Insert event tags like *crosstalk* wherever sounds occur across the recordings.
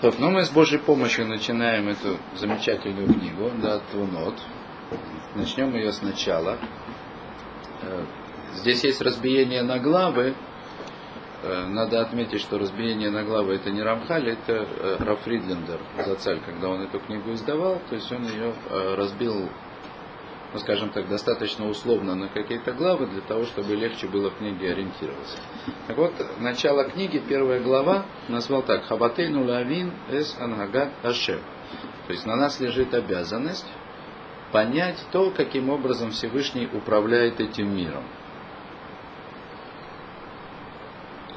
То, ну мы с Божьей помощью начинаем эту замечательную книгу, да, Твунот. Начнем ее сначала. Э, здесь есть разбиение на главы. Э, надо отметить, что разбиение на главы это не Рамхаль, это э, Раф Ридлендер, Зацаль, когда он эту книгу издавал, то есть он ее разбил ну, скажем так, достаточно условно на какие-то главы, для того, чтобы легче было в книге ориентироваться. Так вот, начало книги, первая глава, назвал так, Хабатейну лавин эс ангагат ашем. То есть на нас лежит обязанность понять то, каким образом Всевышний управляет этим миром.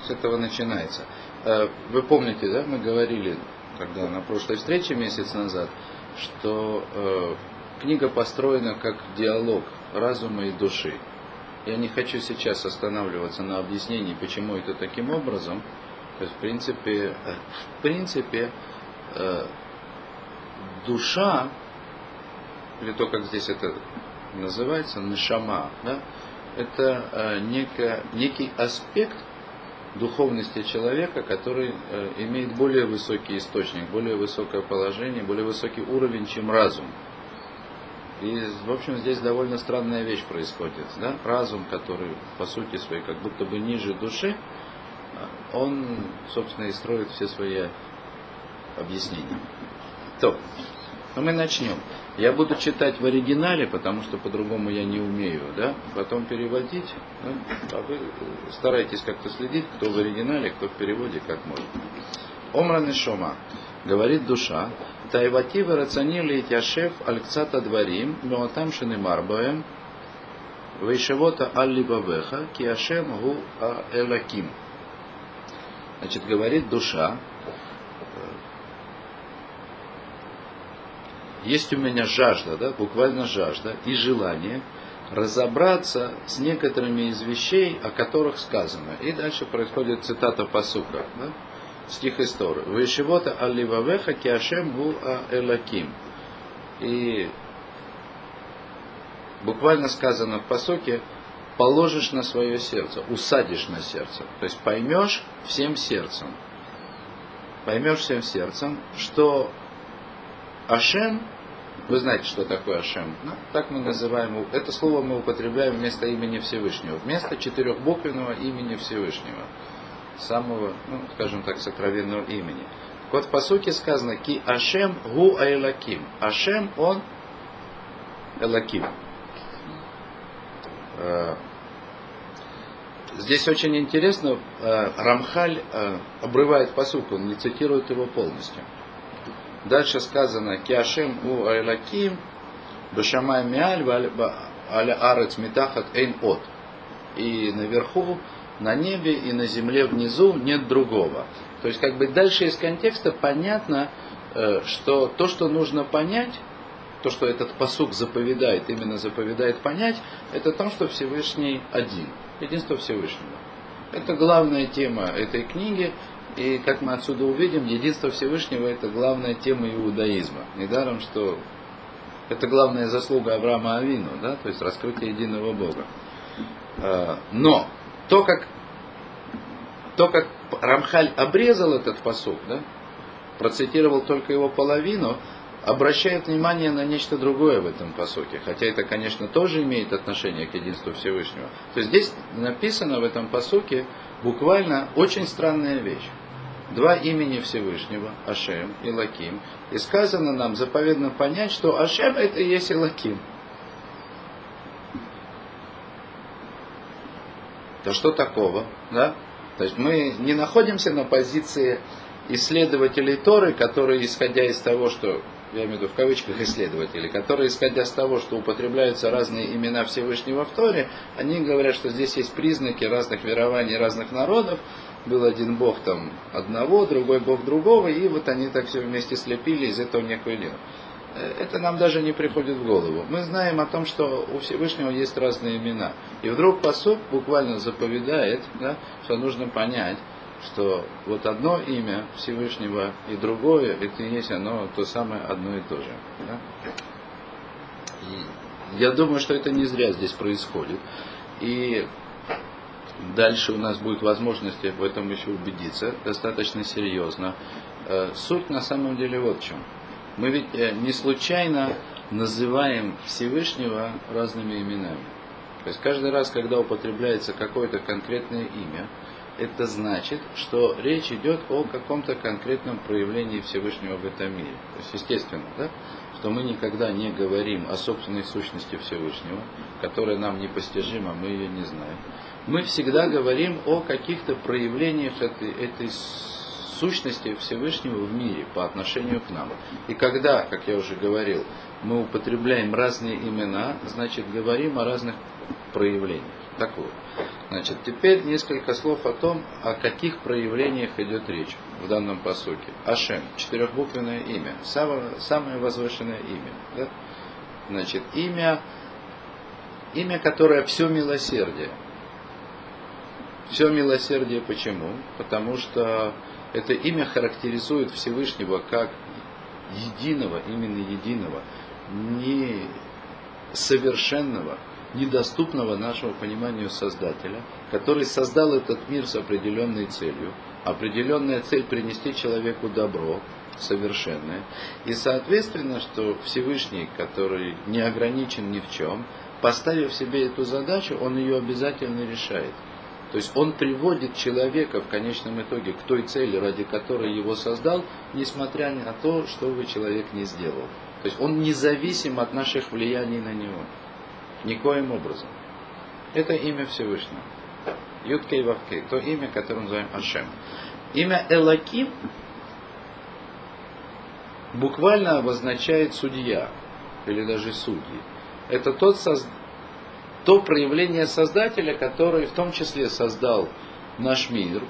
С этого начинается. Э, вы помните, да, мы говорили, когда на прошлой встрече месяц назад, что э, Книга построена как диалог разума и души. Я не хочу сейчас останавливаться на объяснении, почему это таким образом. То есть, в принципе, в принципе э, душа, или то, как здесь это называется, нишама, да, это э, некий аспект духовности человека, который э, имеет более высокий источник, более высокое положение, более высокий уровень, чем разум. И, в общем, здесь довольно странная вещь происходит. Да? Разум, который по сути своей как будто бы ниже души, он, собственно, и строит все свои объяснения. То, ну мы начнем. Я буду читать в оригинале, потому что по-другому я не умею, да? Потом переводить. Да? А вы старайтесь как-то следить, кто в оригинале, кто в переводе, как можно. Омран и Шома. Говорит душа, Тайвати варацанили яшев алькцата дворим, меотам шинемар боем, вейшевота алли бавеха, киашем гу элаким. Значит, говорит душа, есть у меня жажда, да, буквально жажда и желание разобраться с некоторыми из вещей, о которых сказано. И дальше происходит цитата посука. Да? Стих из Торы. Вышивота алливавеха киашем гу элаким. И буквально сказано в посоке, положишь на свое сердце, усадишь на сердце. То есть поймешь всем сердцем. Поймешь всем сердцем, что Ашем, вы знаете, что такое Ашем, ну, так мы называем, это слово мы употребляем вместо имени Всевышнего, вместо четырехбуквенного имени Всевышнего самого, ну, скажем так, сокровенного имени. Вот по сути сказано, ки Ашем гу айлаким. Ашем, он Элаким. Э, здесь очень интересно, э, Рамхаль э, обрывает посук, он не цитирует его полностью. Дальше сказано, ки Ашем гу айлаким, бешамай миаль, аля арец митахат эйн от. И наверху на небе и на земле внизу нет другого. То есть как бы дальше из контекста понятно, э, что то, что нужно понять, то, что этот посук заповедает, именно заповедает понять, это то, что Всевышний один, единство Всевышнего. Это главная тема этой книги, и как мы отсюда увидим, единство Всевышнего это главная тема иудаизма. Недаром, что это главная заслуга Авраама Авину, да, то есть раскрытие единого Бога. Э, но то, как, то, как Рамхаль обрезал этот посук, да, процитировал только его половину, обращает внимание на нечто другое в этом посоке. Хотя это, конечно, тоже имеет отношение к единству Всевышнего. То есть здесь написано в этом посоке буквально очень странная вещь. Два имени Всевышнего, Ашем и Лаким. И сказано нам, заповедно понять, что Ашем это и есть Лаким. То что такого? Да? То есть мы не находимся на позиции исследователей Торы, которые, исходя из того, что, я имею в виду в кавычках исследователи, которые, исходя из того, что употребляются разные имена Всевышнего в Торе, они говорят, что здесь есть признаки разных верований, разных народов, был один бог там одного, другой бог другого, и вот они так все вместе слепили из этого некую линию. Это нам даже не приходит в голову. Мы знаем о том, что у Всевышнего есть разные имена. И вдруг посуд буквально заповедает, да, что нужно понять, что вот одно имя Всевышнего и другое, это и есть оно то самое одно и то же. Да? И я думаю, что это не зря здесь происходит. И дальше у нас будет возможность в этом еще убедиться достаточно серьезно. Э, суть на самом деле вот в чем. Мы ведь э, не случайно называем Всевышнего разными именами. То есть каждый раз, когда употребляется какое-то конкретное имя, это значит, что речь идет о каком-то конкретном проявлении Всевышнего в этом мире. То есть, естественно, да, что мы никогда не говорим о собственной сущности Всевышнего, которая нам непостижима, мы ее не знаем. Мы всегда говорим о каких-то проявлениях этой, этой сущности Всевышнего в мире по отношению к нам. И когда, как я уже говорил, мы употребляем разные имена, значит говорим о разных проявлениях. Так вот. Значит, теперь несколько слов о том, о каких проявлениях идет речь в данном посуке. Ашем, четырехбуквенное имя, самое, самое возвышенное имя. Да? Значит, имя, имя, которое все милосердие. Все милосердие почему? Потому что это имя характеризует Всевышнего как единого, именно единого, не совершенного, недоступного нашему пониманию Создателя, который создал этот мир с определенной целью. Определенная цель принести человеку добро, совершенное. И соответственно, что Всевышний, который не ограничен ни в чем, поставив себе эту задачу, он ее обязательно решает. То есть он приводит человека в конечном итоге к той цели, ради которой его создал, несмотря на то, что бы человек не сделал. То есть он независим от наших влияний на него. Никоим образом. Это имя Всевышнего. Юткей Вавкей. То имя, которое мы называем Ашем. Имя Элаким буквально обозначает судья. Или даже судьи. Это тот, то проявление Создателя, который в том числе создал наш мир,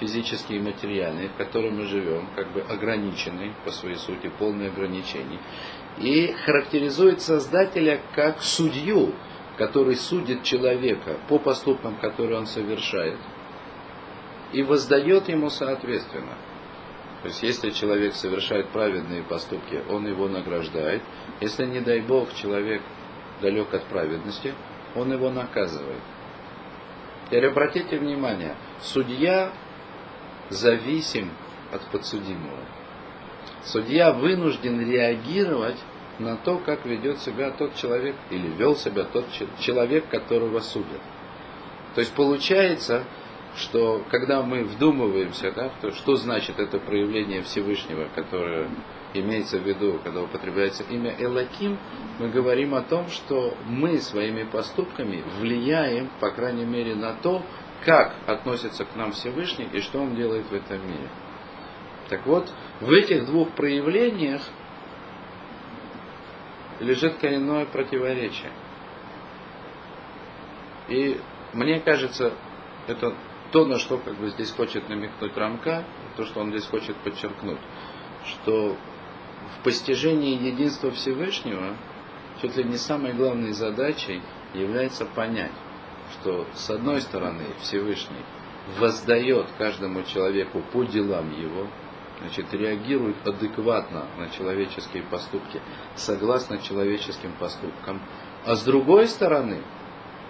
физический и материальный, в котором мы живем, как бы ограниченный по своей сути, полный ограничений, и характеризует Создателя как судью, который судит человека по поступкам, которые он совершает, и воздает ему соответственно. То есть, если человек совершает праведные поступки, он его награждает. Если, не дай Бог, человек далек от праведности, он его наказывает. Теперь обратите внимание, судья зависим от подсудимого. Судья вынужден реагировать на то, как ведет себя тот человек, или вел себя тот человек, которого судят. То есть получается, что когда мы вдумываемся, да, то, что значит это проявление Всевышнего, которое имеется в виду, когда употребляется имя Элаким, мы говорим о том, что мы своими поступками влияем, по крайней мере, на то, как относится к нам Всевышний и что он делает в этом мире. Так вот, в этих двух проявлениях лежит коренное противоречие. И мне кажется, это то, на что как бы здесь хочет намекнуть Рамка, то, что он здесь хочет подчеркнуть, что постижении единства Всевышнего чуть ли не самой главной задачей является понять, что с одной стороны Всевышний воздает каждому человеку по делам его, значит, реагирует адекватно на человеческие поступки, согласно человеческим поступкам. А с другой стороны,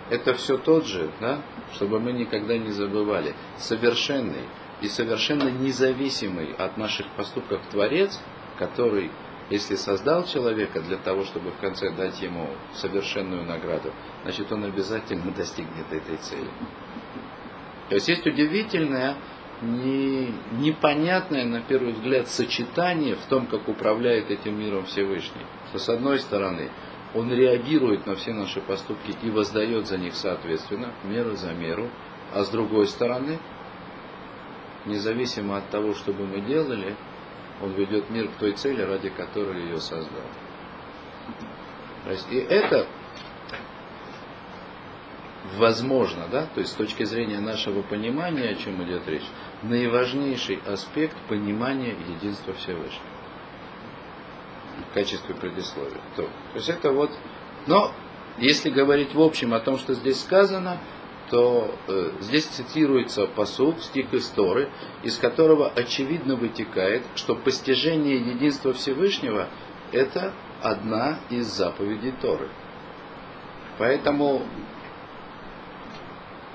это все тот же, да, чтобы мы никогда не забывали, совершенный и совершенно независимый от наших поступков Творец – который, если создал человека для того, чтобы в конце дать ему совершенную награду, значит он обязательно *laughs* достигнет этой цели. То есть есть удивительное, не, непонятное на первый взгляд сочетание в том, как управляет этим миром Всевышний. Что с одной стороны, он реагирует на все наши поступки и воздает за них соответственно, меру за меру, а с другой стороны, независимо от того, что бы мы делали, он ведет мир к той цели, ради которой ее создал. То есть, и это возможно, да, то есть с точки зрения нашего понимания, о чем идет речь, наиважнейший аспект понимания единства Всевышнего в качестве предисловия. То, то есть это вот, но если говорить в общем о том, что здесь сказано, то э, здесь цитируется посуд, стих из Торы, из которого очевидно вытекает, что постижение единства Всевышнего – это одна из заповедей Торы. Поэтому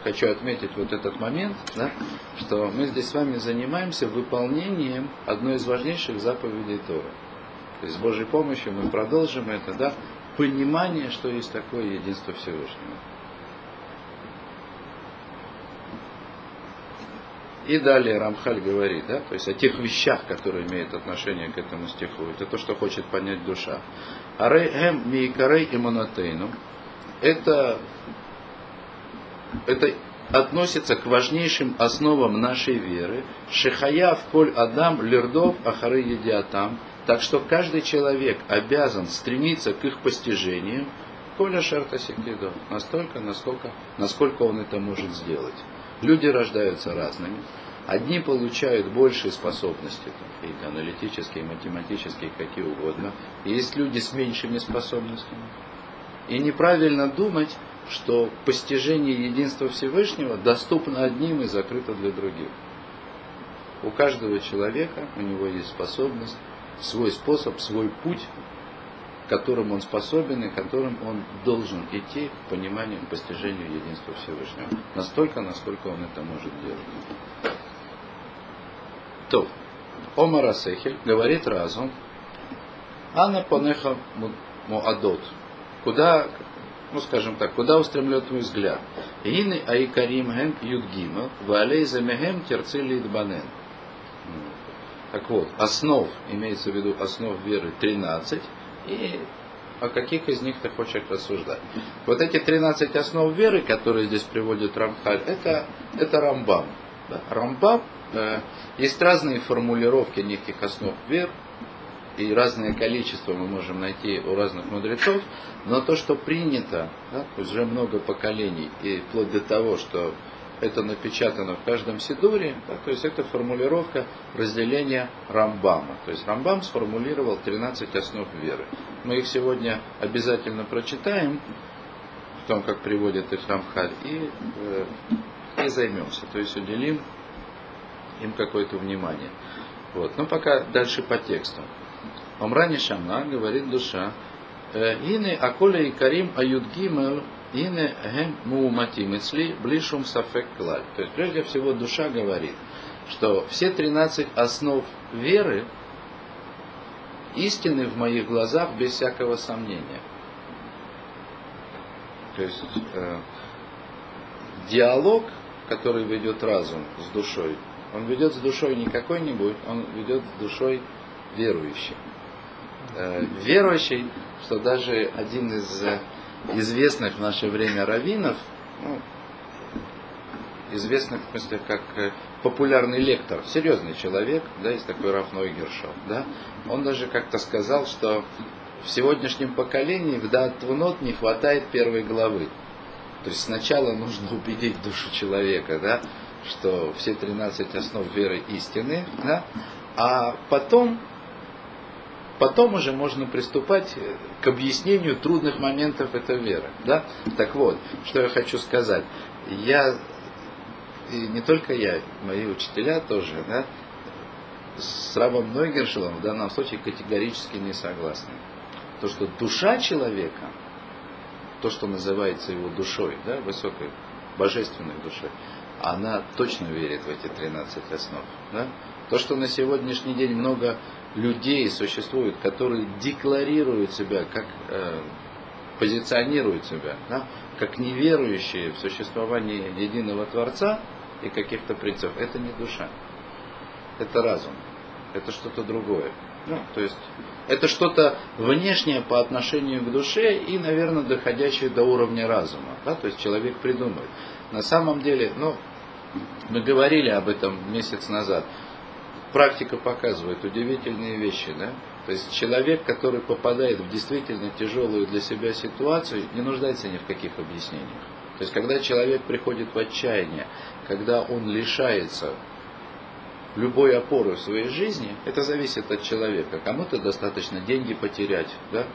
хочу отметить вот этот момент, да, что мы здесь с вами занимаемся выполнением одной из важнейших заповедей Тора. То есть с Божьей помощью мы продолжим это, да, понимание, что есть такое единство Всевышнего. И далее Рамхаль говорит, да, то есть о тех вещах, которые имеют отношение к этому стиху. Это то, что хочет понять душа. Арей эм миикарей и монотейну. Это, это относится к важнейшим основам нашей веры. Шихаяв коль адам лирдов ахары едиатам. Так что каждый человек обязан стремиться к их постижению. Коля шарта секидо. Настолько, насколько, насколько он это может сделать. Люди рождаются разными. Одни получают большие способности, какие-то аналитические, математические, какие угодно. Есть люди с меньшими способностями. И неправильно думать, что постижение единства Всевышнего доступно одним и закрыто для других. У каждого человека, у него есть способность, свой способ, свой путь которым он способен и которым он должен идти к пониманию, к постижению единства Всевышнего. Настолько, насколько он это может делать. То, Омар Асехель говорит разум, Анна Понеха Муадот. Куда, ну скажем так, куда устремлен твой взгляд? Гины Айкарим Ген Юдгима, Валей Замехем Терцили Идбанен. Так вот, основ, имеется в виду основ веры 13, и о каких из них ты хочешь рассуждать. Вот эти 13 основ веры, которые здесь приводит Рамхаль, это, это Рамбам. Да? Рамбам, э, есть разные формулировки неких основ вер, и разное количество мы можем найти у разных мудрецов, но то, что принято, да, уже много поколений, и вплоть до того, что это напечатано в каждом Сидуре, да, то есть это формулировка разделения Рамбама. То есть Рамбам сформулировал 13 основ веры. Мы их сегодня обязательно прочитаем, в том, как приводит их Рамхаль, и, э, и займемся. То есть уделим им какое-то внимание. Вот. Но пока дальше по тексту. Омрани Шама говорит душа, Гины Аколя и Карим Аюдгимел Ине гем мууматим ицли блишум сафек клаль. То есть, прежде всего, душа говорит, что все 13 основ веры истины в моих глазах без всякого сомнения. То есть, э, диалог, который ведет разум с душой, он ведет с душой не какой-нибудь, он ведет с душой верующей. Э, верующий, что даже один из известных в наше время раввинов, ну, известных, в смысле, как э, популярный лектор, серьезный человек, да, есть такой Раф Нойгершов, да, он даже как-то сказал, что в сегодняшнем поколении в Датвунот не хватает первой главы. То есть сначала нужно *laughs* убедить душу человека, да, что все 13 основ веры истины, да, а потом потом уже можно приступать к объяснению трудных моментов этой веры. Да? Так вот, что я хочу сказать. Я, и не только я, мои учителя тоже, да, с Рабом Нойгершелом в данном случае категорически не согласны. То, что душа человека, то, что называется его душой, да, высокой, божественной душой, она точно верит в эти 13 основ. Да? То, что на сегодняшний день много людей существует, которые декларируют себя, как э, позиционируют себя, да, как неверующие в существование единого Творца и каких-то принципов, это не душа. Это разум. Это что-то другое. Ну, то есть это что-то внешнее по отношению к душе и, наверное, доходящее до уровня разума. Да? То есть человек придумает. На самом деле, ну, мы говорили об этом месяц назад практика показывает удивительные вещи, да? То есть человек, который попадает в действительно тяжелую для себя ситуацию, не нуждается ни в каких объяснениях. То есть когда человек приходит в отчаяние, когда он лишается любой опоры в своей жизни, это зависит от человека. Кому-то достаточно деньги потерять, да?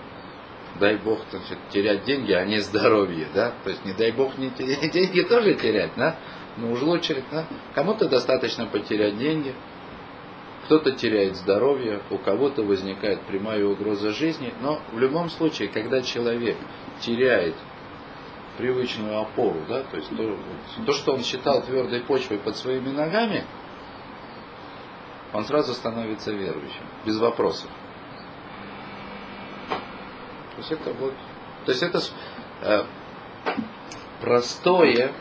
дай бог значит, терять деньги, а не здоровье, да, то есть не дай бог не терять, *laughs* деньги тоже терять, да, но уж лучше, да, кому-то достаточно потерять деньги, кто-то теряет здоровье, у кого-то возникает прямая угроза жизни, но в любом случае, когда человек теряет привычную опору, да, то есть то, то, что он считал твердой почвой под своими ногами, он сразу становится верующим, без вопросов. То есть это вот, то есть это э, простое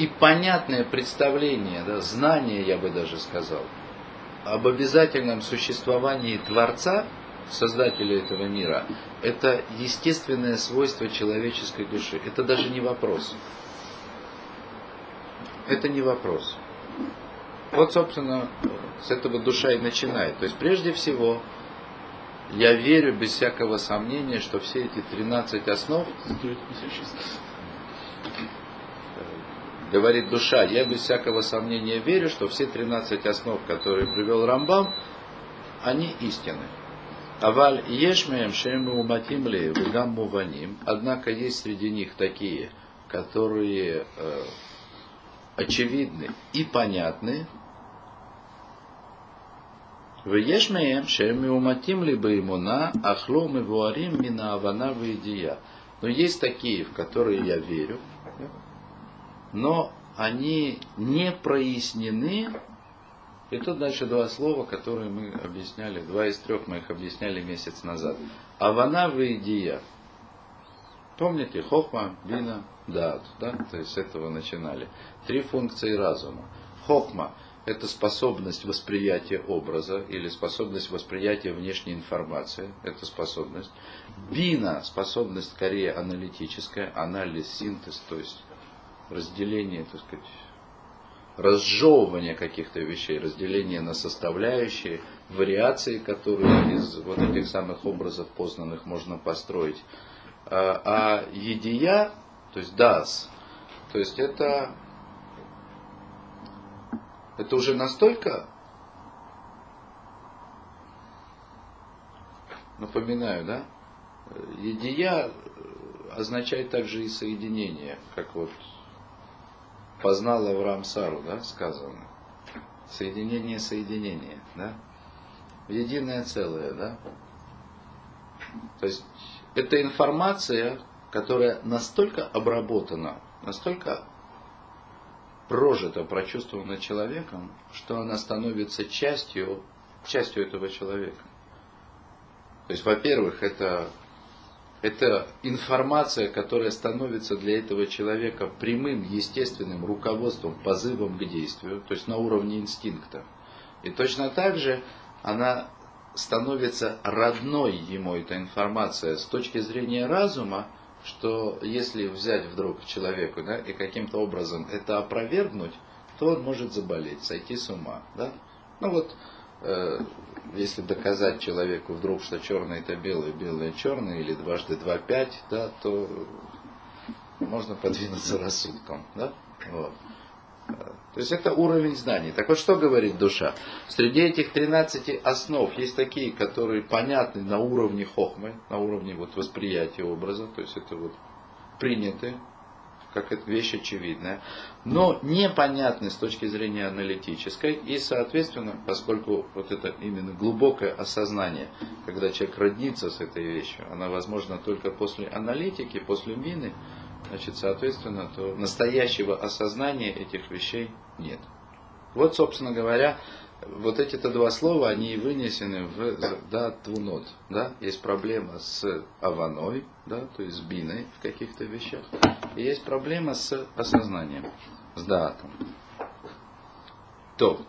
и понятное представление, да, знание, я бы даже сказал, об обязательном существовании Творца, Создателя этого мира, это естественное свойство человеческой души. Это даже не вопрос. Это не вопрос. Вот, собственно, с этого душа и начинает. То есть, прежде всего, я верю без всякого сомнения, что все эти 13 основ говорит душа, я без всякого сомнения верю, что все 13 основ, которые привел Рамбам, они истины. Аваль ешмеем шему уматим ли муваним. Однако есть среди них такие, которые э, очевидны и понятны. В ешмеем шему уматим ли бы имуна ахлом и вуарим мина авана Но есть такие, в которые я верю, но они не прояснены. И тут дальше два слова, которые мы объясняли, два из трех мы их объясняли месяц назад. Авана вейдия. Помните, хохма, бина, дат, да? То есть с этого начинали. Три функции разума. Хохма – это способность восприятия образа или способность восприятия внешней информации. Это способность. Бина – способность скорее аналитическая, анализ, синтез, то есть разделение, так сказать, разжевывание каких-то вещей, разделение на составляющие, вариации, которые из вот этих самых образов познанных можно построить. А, а едия, то есть дас, то есть это, это уже настолько, напоминаю, да, едия означает также и соединение, как вот познал Авраам Сару, да, сказано. Соединение соединения, да. Единое целое, да. То есть это информация, которая настолько обработана, настолько прожита, прочувствована человеком, что она становится частью, частью этого человека. То есть, во-первых, это это информация, которая становится для этого человека прямым, естественным руководством, позывом к действию, то есть на уровне инстинкта. И точно так же она становится родной ему, эта информация, с точки зрения разума, что если взять вдруг человеку да, и каким-то образом это опровергнуть, то он может заболеть, сойти с ума. Да? Ну вот Э, если доказать человеку вдруг, что черное это белое, белое черное, или дважды два пять, да, то можно подвинуться рассудком. Да? Вот. То есть это уровень знаний. Так вот, что говорит душа? Среди этих 13 основ есть такие, которые понятны на уровне хохмы, на уровне вот восприятия образа, то есть это вот приняты как это вещь очевидная, но непонятны с точки зрения аналитической, и, соответственно, поскольку вот это именно глубокое осознание, когда человек роднится с этой вещью, она возможна только после аналитики, после мины, значит, соответственно, то настоящего осознания этих вещей нет. Вот, собственно говоря, вот эти-то два слова, они вынесены в да, твунот. Да? Есть проблема с аваной, да, то есть с биной в каких-то вещах. И есть проблема с осознанием, с даатом. То,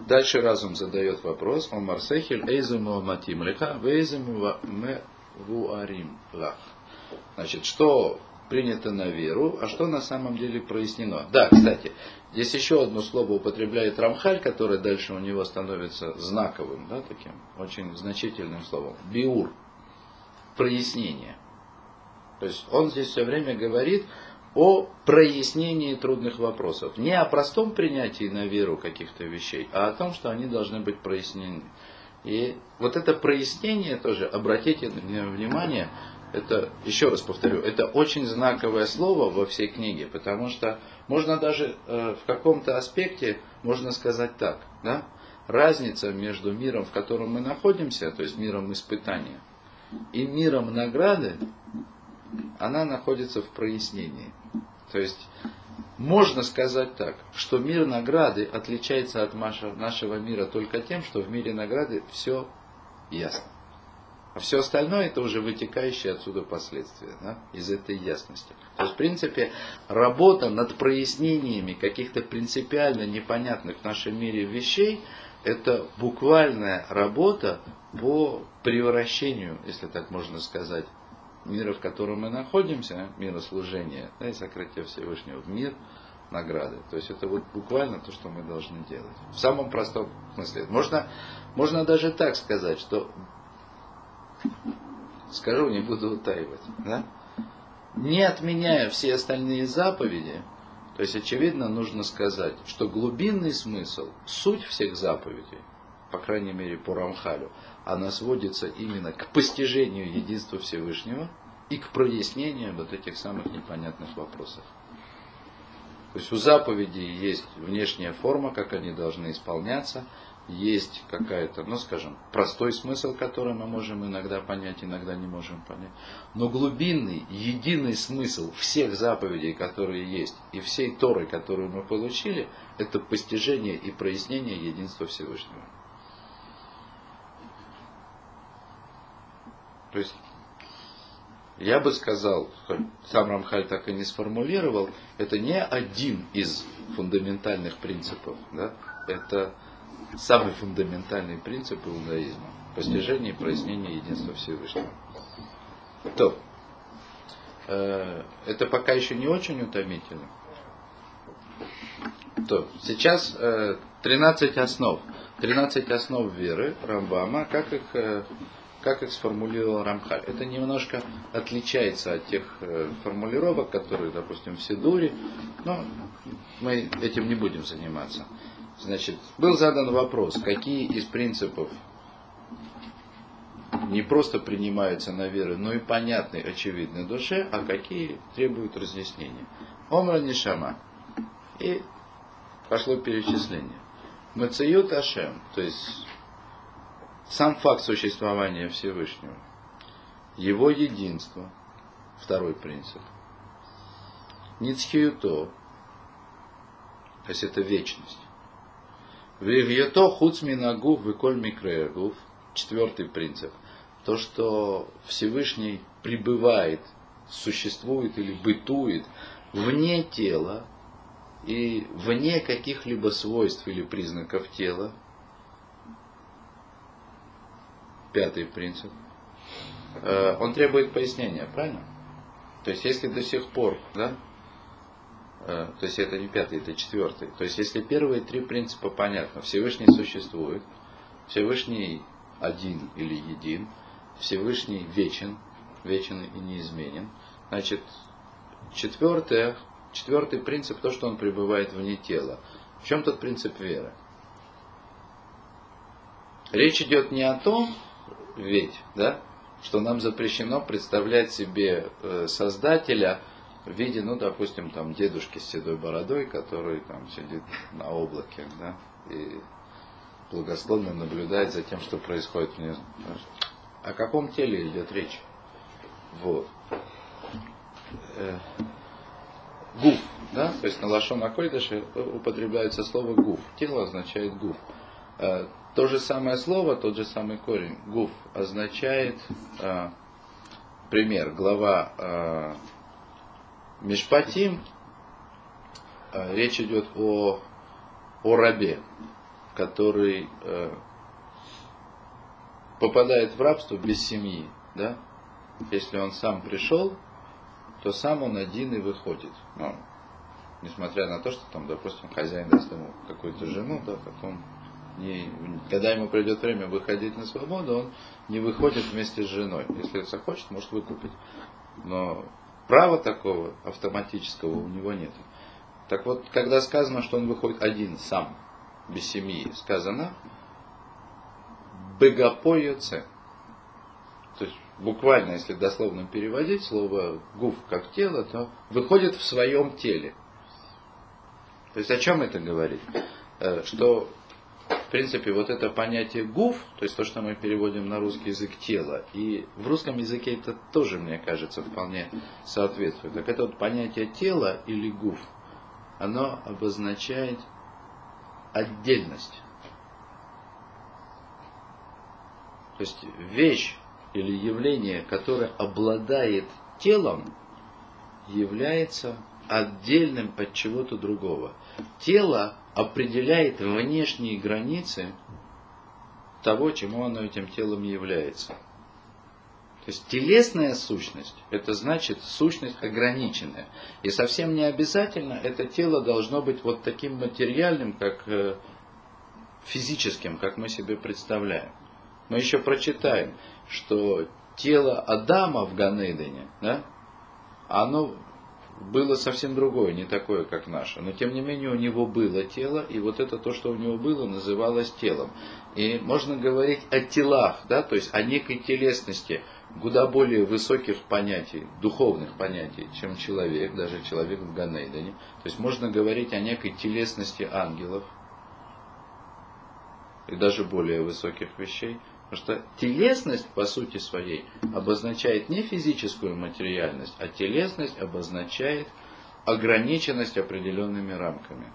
дальше разум задает вопрос, о марсехель эйзуму матим леха, вейзуму вуарим лах. Значит, что принято на веру, а что на самом деле прояснено. Да, кстати, здесь еще одно слово употребляет Рамхаль, которое дальше у него становится знаковым, да, таким очень значительным словом. Биур. Прояснение. То есть он здесь все время говорит о прояснении трудных вопросов. Не о простом принятии на веру каких-то вещей, а о том, что они должны быть прояснены. И вот это прояснение тоже, обратите внимание, это, еще раз повторю, это очень знаковое слово во всей книге, потому что можно даже э, в каком-то аспекте, можно сказать так, да, разница между миром, в котором мы находимся, то есть миром испытания, и миром награды, она находится в прояснении. То есть можно сказать так, что мир награды отличается от нашего мира только тем, что в мире награды все ясно. А все остальное это уже вытекающие отсюда последствия, да, из этой ясности. То есть, в принципе, работа над прояснениями каких-то принципиально непонятных в нашем мире вещей, это буквальная работа по превращению, если так можно сказать, мира, в котором мы находимся, мира служения, да, и сокрытия Всевышнего в мир награды. То есть это вот буквально то, что мы должны делать. В самом простом смысле. Можно, можно даже так сказать, что скажу, не буду утаивать, да? не отменяя все остальные заповеди, то есть очевидно нужно сказать, что глубинный смысл, суть всех заповедей, по крайней мере по Рамхалю, она сводится именно к постижению единства Всевышнего и к прояснению вот этих самых непонятных вопросов. То есть у заповедей есть внешняя форма, как они должны исполняться, есть какая-то, ну скажем, простой смысл, который мы можем иногда понять, иногда не можем понять. Но глубинный, единый смысл всех заповедей, которые есть, и всей Торы, которую мы получили, это постижение и прояснение единства Всевышнего. То есть, я бы сказал, сам Рамхаль так и не сформулировал, это не один из фундаментальных принципов, да? это самый фундаментальный принцип иудаизма. Постижение и прояснение единства Всевышнего. То, э, это пока еще не очень утомительно. То, сейчас э, 13 основ. 13 основ веры Рамбама, как их, э, как их сформулировал Рамхаль. Это немножко отличается от тех э, формулировок, которые, допустим, в Сидуре, но мы этим не будем заниматься. Значит, был задан вопрос, какие из принципов не просто принимаются на веру, но и понятны, очевидны душе, а какие требуют разъяснения. Омра Нишама. И пошло перечисление. Мациют Ашем, то есть сам факт существования Всевышнего, его единство, второй принцип. Ницхиюто, то есть это вечность. Вивьето хуцмина гуф выколь микрея гуф. Четвертый принцип. То, что Всевышний пребывает, существует или бытует вне тела и вне каких-либо свойств или признаков тела. Пятый принцип. Э, он требует пояснения, правильно? То есть, если до сих пор, да, то есть это не пятый, это четвертый. То есть если первые три принципа понятно, Всевышний существует, Всевышний один или един, Всевышний вечен, вечен и неизменен. Значит, четвертое, четвертый принцип, то, что он пребывает вне тела. В чем тот принцип веры? Речь идет не о том, ведь, да, что нам запрещено представлять себе э, Создателя – в виде, ну, допустим, там дедушки с седой бородой, который там сидит на облаке, да, и благословно наблюдает за тем, что происходит внизу. О каком теле идет речь? Вот. Э, гуф, да, то есть на лашон койдыше употребляется слово гуф. Тело означает гуф. Э, то же самое слово, тот же самый корень, гуф, означает, э, пример, глава Мишпатим, э, речь идет о, о рабе, который э, попадает в рабство без семьи. Да? Если он сам пришел, то сам он один и выходит. Ну, несмотря на то, что там, допустим, хозяин даст ему какую-то жену, да, потом не, когда ему придет время выходить на свободу, он не выходит вместе с женой. Если захочет, может выкупить. Но Права такого автоматического у него нет. Так вот, когда сказано, что он выходит один, сам, без семьи, сказано «бегапойоце». То есть, буквально, если дословно переводить слово «гуф» как тело, то выходит в своем теле. То есть, о чем это говорит? Э, что в принципе, вот это понятие гуф, то есть то, что мы переводим на русский язык тело, и в русском языке это тоже, мне кажется, вполне соответствует. Так это вот понятие тела или гуф, оно обозначает отдельность. То есть вещь или явление, которое обладает телом, является отдельным от чего-то другого. Тело определяет внешние границы того, чему оно этим телом является. То есть телесная сущность, это значит сущность ограниченная. И совсем не обязательно это тело должно быть вот таким материальным, как э, физическим, как мы себе представляем. Мы еще прочитаем, что тело Адама в Ганейдене, да, оно было совсем другое, не такое, как наше. Но тем не менее у него было тело, и вот это то, что у него было, называлось телом. И можно говорить о телах, да, то есть о некой телесности, куда более высоких понятий, духовных понятий, чем человек, даже человек в Ганейдане. То есть можно говорить о некой телесности ангелов, и даже более высоких вещей. Потому что телесность, по сути своей, обозначает не физическую материальность, а телесность обозначает ограниченность определенными рамками.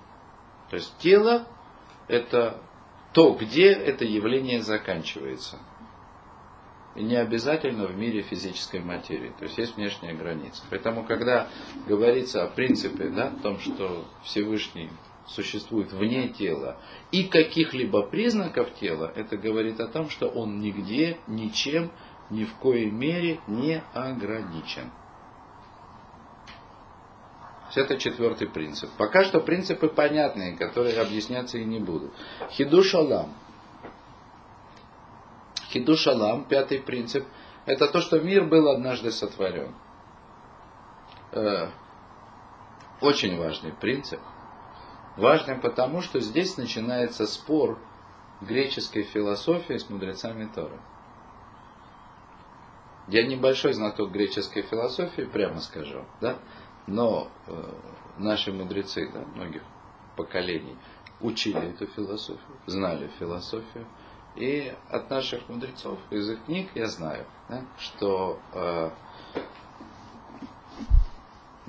То есть тело – это то, где это явление заканчивается. И не обязательно в мире физической материи. То есть есть внешняя граница. Поэтому, когда говорится о принципе, да, о том, что Всевышний существует вне тела и каких-либо признаков тела, это говорит о том, что он нигде, ничем, ни в коей мере не ограничен. Это четвертый принцип. Пока что принципы понятные, которые объясняться и не будут. Хиду шалам. Хиду шалам, пятый принцип, это то, что мир был однажды сотворен. Э, очень важный принцип – Важным потому, что здесь начинается спор греческой философии с мудрецами Торы. Я небольшой знаток греческой философии, прямо скажу, да? но э, наши мудрецы да, многих поколений учили эту философию, знали философию. И от наших мудрецов, из их книг я знаю, да, что э,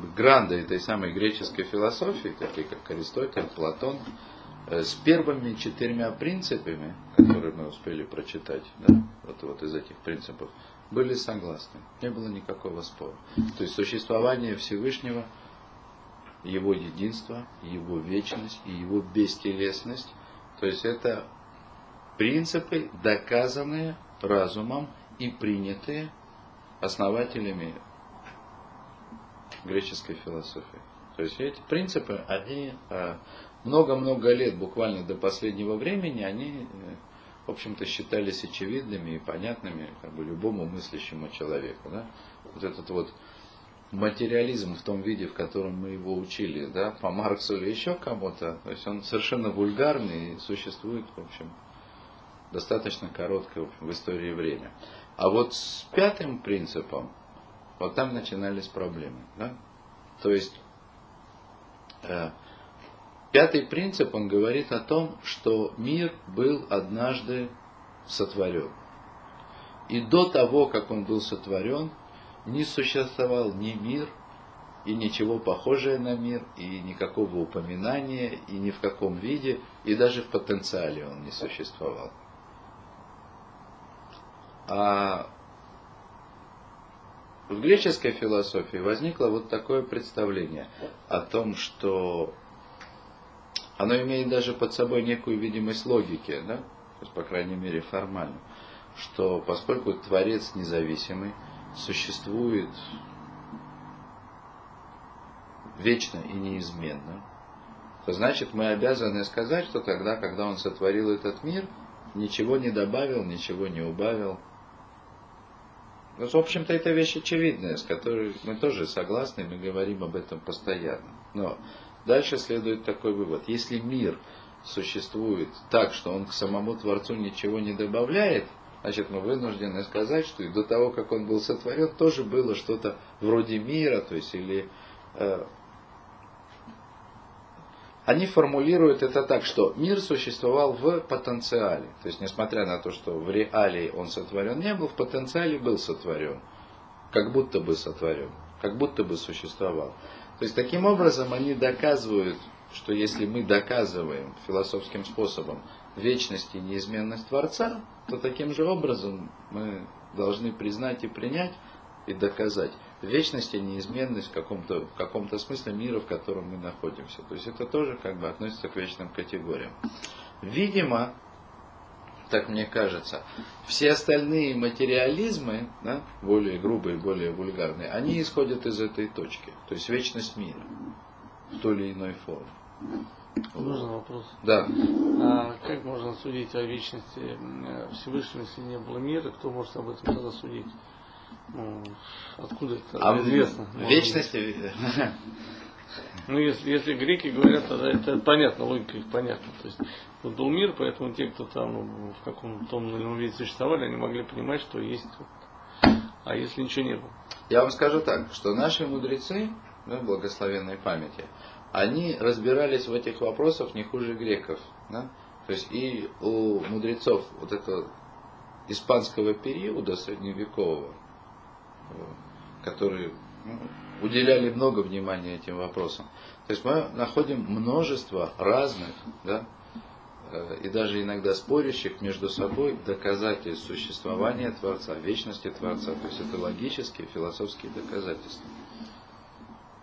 гранды этой самой греческой философии, такие как Аристотель, Платон, э, с первыми четырьмя принципами, которые мы успели прочитать, да, вот, вот из этих принципов, были согласны. Не было никакого спора. То есть существование Всевышнего, его единство, его вечность и его бестелесность, то есть это принципы, доказанные разумом и принятые основателями греческой философии. То есть эти принципы, они а, много-много лет, буквально до последнего времени, они, э, в общем-то, считались очевидными и понятными как бы, любому мыслящему человеку. Да? Вот этот вот материализм в том виде, в котором мы его учили, да, по Марксу или еще кому-то, то есть он совершенно вульгарный и существует, в общем, достаточно короткое в истории время. А вот с пятым принципом, вот там начинались проблемы. Да? То есть э, пятый принцип, он говорит о том, что мир был однажды сотворен. И до того, как он был сотворен, не существовал ни мир, и ничего похожее на мир, и никакого упоминания, и ни в каком виде, и даже в потенциале он не существовал. А в греческой философии возникло вот такое представление о том, что оно имеет даже под собой некую видимость логики, да? То есть, по крайней мере, формально, что поскольку Творец независимый, существует вечно и неизменно, то значит мы обязаны сказать, что тогда, когда Он сотворил этот мир, ничего не добавил, ничего не убавил, ну, в общем-то, это вещь очевидная, с которой мы тоже согласны, мы говорим об этом постоянно. Но дальше следует такой вывод. Если мир существует так, что он к самому Творцу ничего не добавляет, значит, мы вынуждены сказать, что и до того, как он был сотворен, тоже было что-то вроде мира, то есть или э, они формулируют это так, что мир существовал в потенциале. То есть, несмотря на то, что в реалии он сотворен не был, в потенциале был сотворен. Как будто бы сотворен. Как будто бы существовал. То есть, таким образом, они доказывают, что если мы доказываем философским способом вечность и неизменность Творца, то таким же образом мы должны признать и принять и доказать вечность и неизменность в каком-то, в каком-то смысле мира, в котором мы находимся. То есть это тоже как бы относится к вечным категориям. Видимо, так мне кажется, все остальные материализмы, да, более грубые, более вульгарные, они исходят из этой точки. То есть вечность мира в той или иной форме. Можно вопрос? Да. А как можно судить о вечности Всевышнего, если не было мира? Кто может об этом тогда судить? Ну, откуда это а известно? Вечности. Ну, если, если греки говорят, тогда это понятно, логика их понятна. То есть вот был мир, поэтому те, кто там ну, в каком-то том или ином виде существовали, они могли понимать, что есть. А если ничего не было? Я вам скажу так, что наши мудрецы, да, благословенной памяти, они разбирались в этих вопросах не хуже греков. Да? То есть и у мудрецов вот этого испанского периода средневекового, которые ну, уделяли много внимания этим вопросам. То есть мы находим множество разных, да, э, и даже иногда спорящих между собой доказательств существования Творца, вечности Творца. То есть это логические, философские доказательства.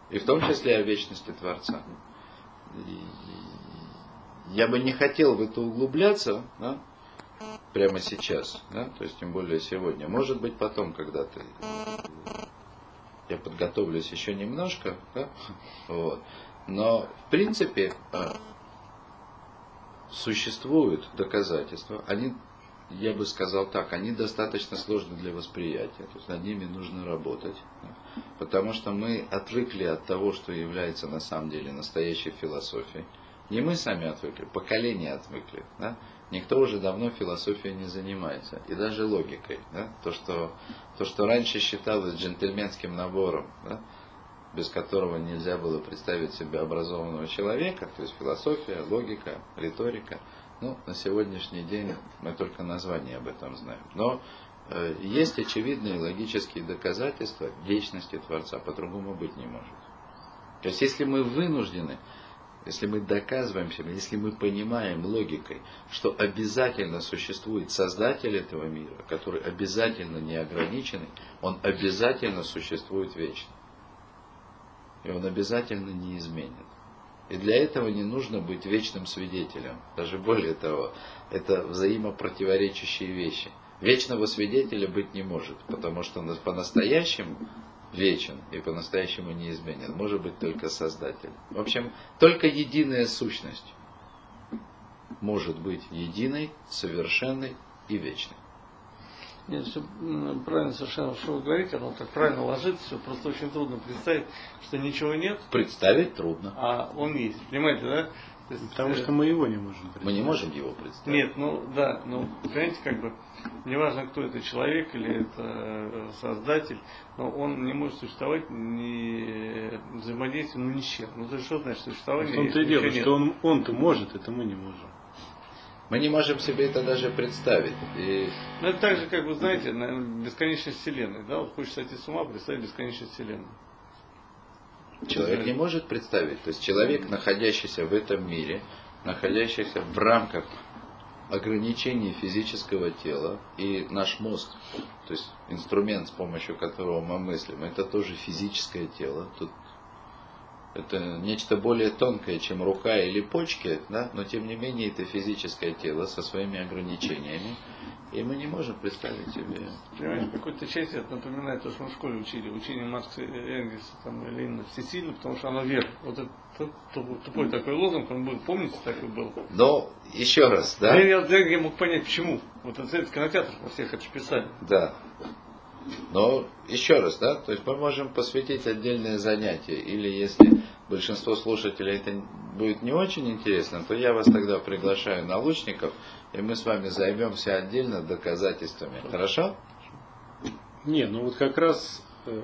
И в том числе о вечности Творца. Я бы не хотел в это углубляться, да, прямо сейчас, да, то есть тем более сегодня. Может быть потом когда-то я подготовлюсь еще немножко, да, вот. Но в принципе а, существуют доказательства, они я бы сказал так, они достаточно сложны для восприятия, то есть над ними нужно работать, потому что мы отвыкли от того, что является на самом деле настоящей философией. Не мы сами отвыкли, поколение отвыкли. Да? Никто уже давно философией не занимается, и даже логикой. Да? То, что, то, что раньше считалось джентльменским набором, да? без которого нельзя было представить себе образованного человека, то есть философия, логика, риторика – ну, на сегодняшний день мы только название об этом знаем. Но э, есть очевидные логические доказательства вечности Творца, по-другому быть не может. То есть, если мы вынуждены, если мы доказываем себе, если мы понимаем логикой, что обязательно существует Создатель этого мира, который обязательно неограниченный, он обязательно существует вечно. И он обязательно неизменен. И для этого не нужно быть вечным свидетелем. Даже более того, это взаимопротиворечащие вещи. Вечного свидетеля быть не может, потому что по-настоящему вечен и по-настоящему неизменен. Может быть только Создатель. В общем, только единая сущность может быть единой, совершенной и вечной. Нет, все правильно совершенно, что вы говорите, оно так правильно ложится, все просто очень трудно представить, что ничего нет. Представить трудно. А он есть, понимаете, да? Потому что мы его не можем представить. Мы не можем его представить. Нет, ну да, ну понимаете, как бы, неважно, кто это человек или это э, создатель, но он не может существовать не взаимодействием, ну ни с чем. Ну то есть что значит существование? В том-то и дело, что он, он-то может, это мы не можем. Мы не можем себе это даже представить. И... Ну, это так же, как вы знаете, наверное, бесконечность Вселенной. Да? Вот хочешь сойти с ума, представить бесконечность Вселенной. Человек не может представить. То есть человек, находящийся в этом мире, находящийся в рамках ограничений физического тела, и наш мозг, то есть инструмент, с помощью которого мы мыслим, это тоже физическое тело. Тут это нечто более тонкое, чем рука или почки, да? но тем не менее это физическое тело со своими ограничениями. И мы не можем представить себе. Понимаешь, в какой-то части это напоминает то, что мы в школе учили. Учение Маркса Энгельса там, Ленина всесильно, потому что оно вера. Вот это тупой такой лозунг, он был, помните, такой был? Но, еще раз, да? Я, я, я мог понять, почему. Вот это советский кинотеатр во всех это писали. Да. Но еще раз, да, то есть мы можем посвятить отдельное занятие, или если большинство слушателей это будет не очень интересно, то я вас тогда приглашаю на лучников, и мы с вами займемся отдельно доказательствами. Хорошо? Не, ну вот как раз э,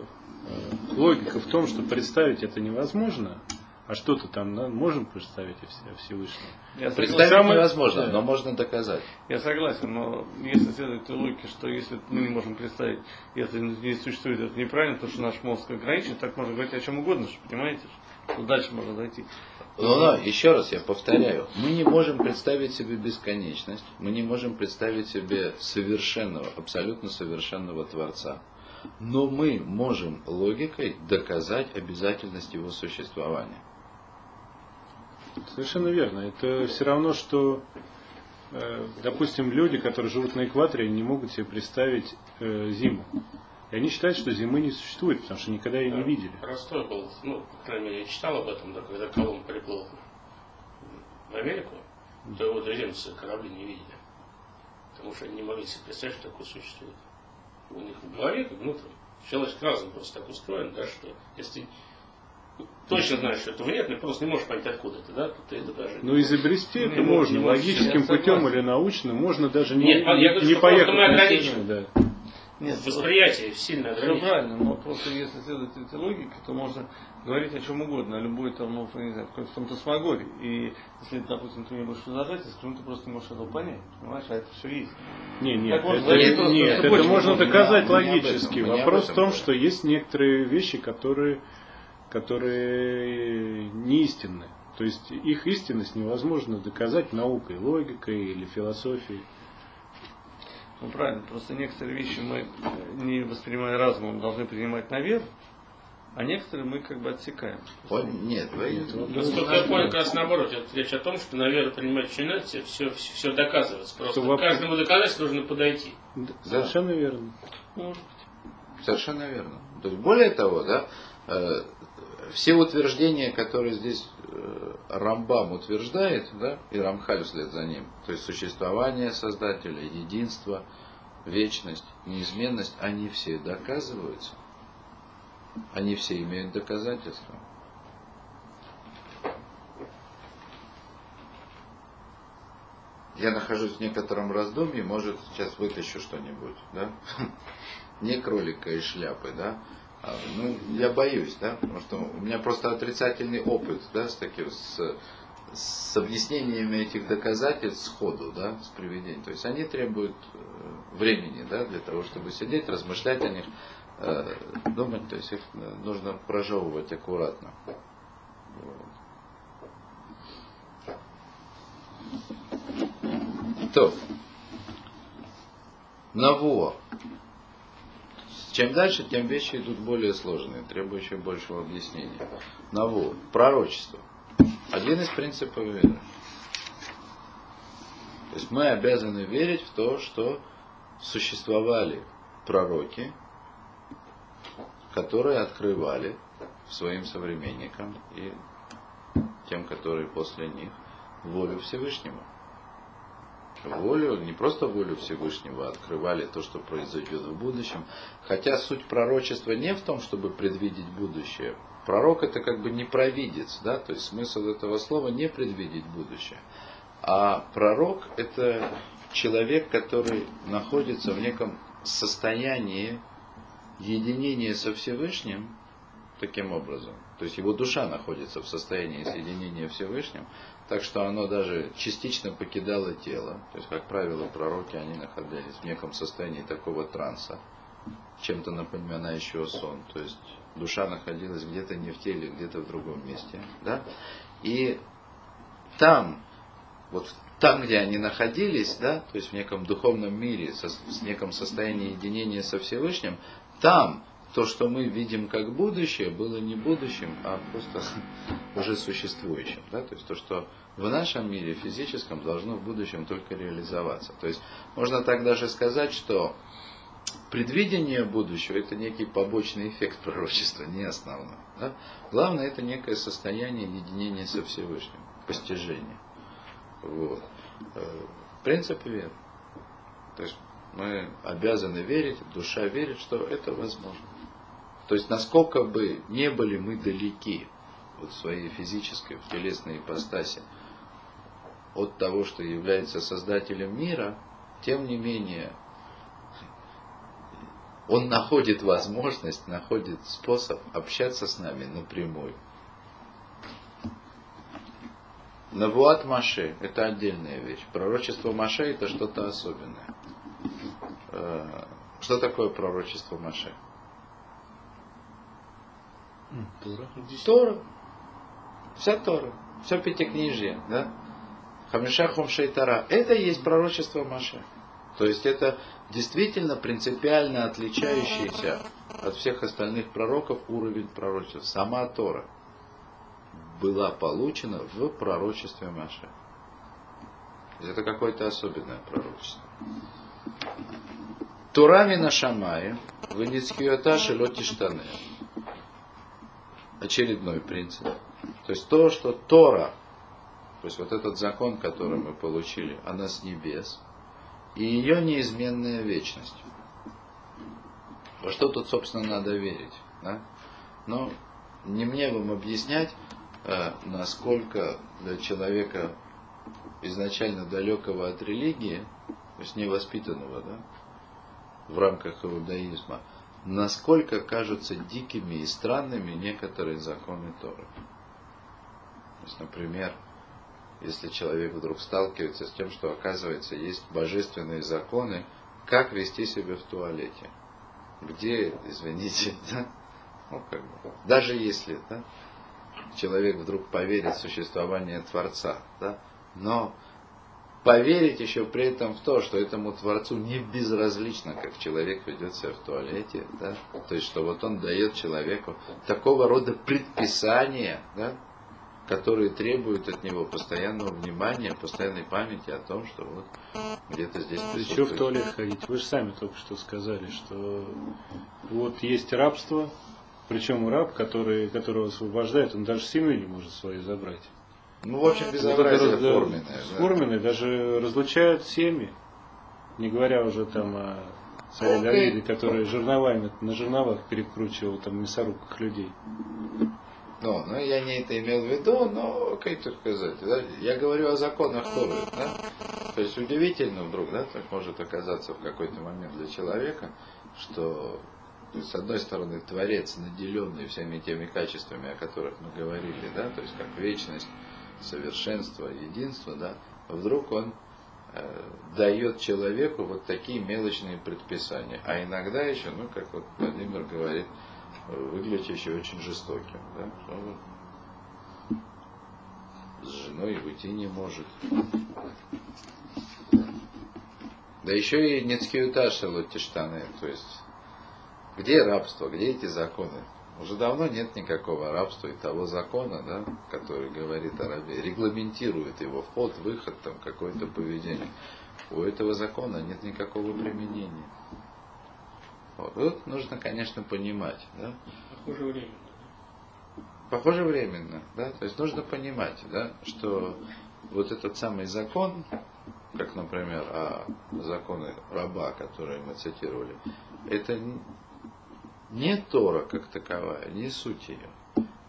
логика в том, что представить это невозможно, А что-то там да, можем представить о Всевышнем? Я Представить самое... невозможно, да. но можно доказать. Я согласен, но если следует логике, что если мы не можем представить, если не существует, это неправильно, потому что наш мозг ограничен, так можно говорить о чем угодно, понимаете? Что дальше можно зайти. Ну, но, еще раз я повторяю, мы не можем представить себе бесконечность, мы не можем представить себе совершенного, абсолютно совершенного Творца. Но мы можем логикой доказать обязательность его существования. Совершенно верно. Это все равно, что, э, допустим, люди, которые живут на экваторе, не могут себе представить э, зиму. И они считают, что зимы не существует, потому что никогда ее да, не видели. Простой был, ну, по крайней мере, я читал об этом, да, когда Колумб приплыл в Америку, то его туземцы корабли не видели. Потому что они не могли себе представить, что такое существует. У них в голове, как, ну, там, человеческий разум просто так устроен, да, что если точно знаешь, что этого нет, но просто не можешь понять, откуда это, да? Ты это даже... Ну, изобрести это можно, логическим путем или научным, можно даже не, нет, не, я говорю, не поехать. Мы ограничены. Да. Нет, восприятие сильно ограничено. Все правильно, но просто если следовать этой логике, то можно говорить о чем угодно, о любой там, ну, не знаю, в фантасмагории. И если, допустим, ты не будешь зажать, ну, ты просто не можешь этого понять, понимаешь, а это все есть. Не, нет, это, это, нет, это можно доказать логически. Вопрос в том, что есть некоторые вещи, которые которые не истинны. То есть их истинность невозможно доказать наукой, логикой или философией. Ну правильно, просто некоторые вещи мы, не воспринимая разумом, должны принимать на веру, а некоторые мы как бы отсекаем. О, нет, вы нет. Насколько я понял, как раз наоборот, это речь о том, что на веру принимать начинать, все, все, все доказывается. Просто что к каждому доказательству нужно подойти. Да. Совершенно верно. Может быть. Совершенно верно. То есть, более того, да, э, все утверждения, которые здесь э, Рамбам утверждает, да, и Рамхаль вслед за ним, то есть существование Создателя, единство, вечность, неизменность, они все доказываются. Они все имеют доказательства. Я нахожусь в некотором раздумье, может сейчас вытащу что-нибудь, да? *laughs* Не кролика из шляпы, да? А, ну, я боюсь, да, потому что у меня просто отрицательный опыт, да, с таким, с, с объяснениями этих доказательств сходу, да, с приведением. То есть они требуют э, времени, да, для того, чтобы сидеть, размышлять о них, э, думать, то есть их нужно прожевывать аккуратно. То, Наво чем дальше, тем вещи идут более сложные, требующие большего объяснения. Наву, пророчество. Один из принципов веры. То есть мы обязаны верить в то, что существовали пророки, которые открывали своим современникам и тем, которые после них, волю Всевышнего волю, не просто волю Всевышнего, а открывали то, что произойдет в будущем. Хотя суть пророчества не в том, чтобы предвидеть будущее. Пророк это как бы не провидец, да, то есть смысл этого слова не предвидеть будущее. А пророк это человек, который находится в неком состоянии единения со Всевышним таким образом. То есть его душа находится в состоянии соединения Всевышним, так что оно даже частично покидало тело. То есть, как правило, пророки, они находились в неком состоянии такого транса, чем-то напоминающего сон. То есть, душа находилась где-то не в теле, где-то в другом месте. Да? И там, вот там, где они находились, да, то есть в неком духовном мире, со, в неком состоянии единения со Всевышним, там то, что мы видим как будущее, было не будущим, а просто *laughs* уже существующим. Да? То есть то, что в нашем мире физическом должно в будущем только реализоваться. То есть можно так даже сказать, что предвидение будущего это некий побочный эффект пророчества, не основной. Да? Главное это некое состояние единения со Всевышним, постижение. Вот. Э, принцип веры. То есть мы обязаны верить, душа верит, что это возможно. То есть, насколько бы не были мы далеки вот, своей физической, в телесной ипостаси от того, что является создателем мира, тем не менее, он находит возможность, находит способ общаться с нами напрямую. Навуат Маше – это отдельная вещь. Пророчество Маше – это что-то особенное. Э, что такое пророчество Маше? Тура. Тора. Вся Тора. Все пятикнижие. Да? Хамиша Хумшей Тара. Это и есть пророчество Маше. То есть это действительно принципиально отличающийся от всех остальных пророков уровень пророчества. Сама Тора была получена в пророчестве Маше. Это какое-то особенное пророчество. Турами на Шамае, Венецкиота Шелотиштане. Очередной принцип. То есть то, что Тора, то есть вот этот закон, который мы получили, она с небес, и ее неизменная вечность. Во что тут, собственно, надо верить? Да? Но не мне вам объяснять, э, насколько для человека изначально далекого от религии, то есть невоспитанного да, в рамках иудаизма, насколько кажутся дикими и странными некоторые законы Торы. То есть, например, если человек вдруг сталкивается с тем, что оказывается есть божественные законы, как вести себя в туалете. Где, извините, *laughs* да? Ну, как бы, даже если да, человек вдруг поверит в существование Творца, да, но поверить еще при этом в то, что этому Творцу не безразлично, как человек ведет себя в туалете, да, то есть, что вот он дает человеку такого рода предписания, да, которые требуют от него постоянного внимания, постоянной памяти о том, что вот где-то здесь Еще в туалет ходить. Вы же сами только что сказали, что вот есть рабство, причем раб, который, которого освобождает, он даже семью не может свою забрать. Ну, в общем, безобразие Вот форменное. да. Форменное, даже разлучают семьи. Не говоря уже там о царе. Давиде, который жерновами, на жерновах перекручивал там мясорубках людей. Ну, ну, я не это имел в виду, но, как это сказать, да, я говорю о законах Торы, да? То есть удивительно вдруг, да, так может оказаться в какой-то момент для человека, что с одной стороны Творец, наделенный всеми теми качествами, о которых мы говорили, да, то есть как вечность, совершенство, единство, да, вдруг он э, дает человеку вот такие мелочные предписания. А иногда еще, ну, как вот Владимир говорит, выглядит еще очень жестоким. Да? С женой уйти не может. Да еще и Нецкиюташа Лотиштаны. То есть, где рабство, где эти законы? Уже давно нет никакого рабства и того закона, да, который говорит о рабе, регламентирует его вход, выход, там, какое-то поведение. У этого закона нет никакого применения. Вот. Вот нужно, конечно, понимать. Да? Похоже временно. Похоже временно, да, то есть нужно понимать, да, что вот этот самый закон, как, например, а, законы раба, которые мы цитировали, это не Тора как таковая, не суть ее,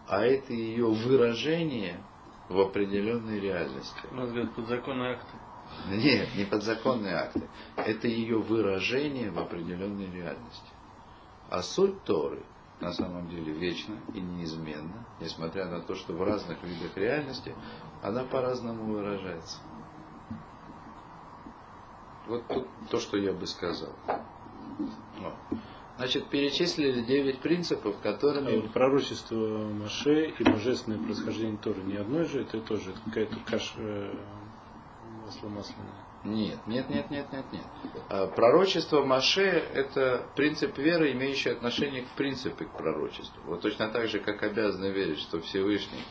а это ее выражение в определенной реальности. У нас говорят, подзаконные акты. Нет, не подзаконные акты. Это ее выражение в определенной реальности. А суть Торы на самом деле вечна и неизменна, несмотря на то, что в разных видах реальности она по-разному выражается. Вот тут то, что я бы сказал. Вот. Значит, перечислили 9 принципов, А которыми... вот пророчество Маше и божественное происхождение Торы не одно же, это тоже это какая-то каша э, масло масляное. Нет, нет, нет, нет, нет, нет. А, Пророчество Маше – это принцип веры, имеющий отношение в принципе к пророчеству. Вот точно так же, как обязаны верить, что Всевышний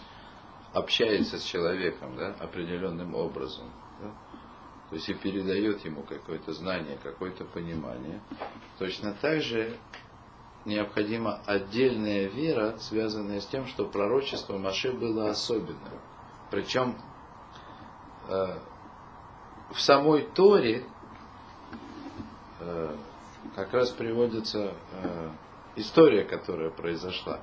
общается с человеком да, определенным образом. То есть и передает ему какое-то знание, какое-то понимание. Точно так же необходима отдельная вера, связанная с тем, что пророчество Маше было особенным. Причем э, в самой Торе э, как раз приводится э, история, которая произошла.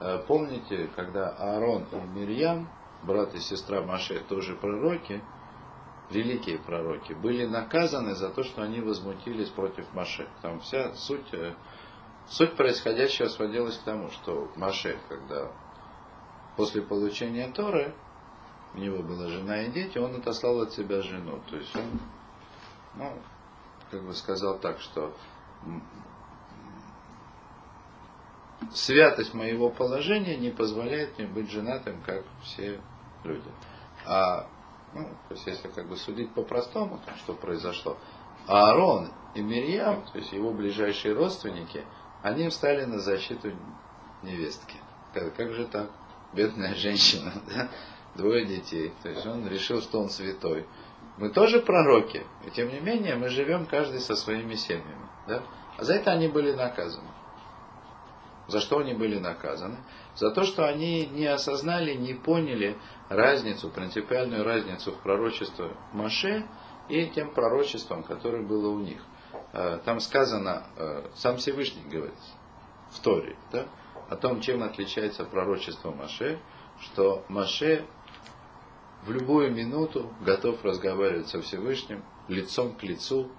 Э, помните, когда Аарон и Мирьям, брат и сестра Маше, тоже пророки, великие пророки, были наказаны за то, что они возмутились против Маше. Там вся суть, э, суть происходящего сводилась к тому, что Маше, когда после получения Торы, у него была жена и дети, он отослал от себя жену. То есть он, ну, как бы сказал так, что святость моего положения не позволяет мне быть женатым, как все люди. А, ну, то есть если как бы судить по-простому, что произошло, Аарон и Мирьям, то есть его ближайшие родственники, они встали на защиту невестки. Как, как же так? Бедная женщина, *laughs* да? двое детей. То есть он решил, что он святой. Мы тоже пророки, и тем не менее мы живем каждый со своими семьями. Да? А за это они были наказаны. За что они были наказаны? За то, что они не осознали, не поняли разницу, принципиальную разницу в пророчестве Маше и тем пророчеством, которое было у них. Э, там сказано, э, сам Всевышний говорит в Торе, да, о том, чем отличается пророчество Маше, что Маше в любую минуту готов разговаривать со Всевышним лицом к лицу.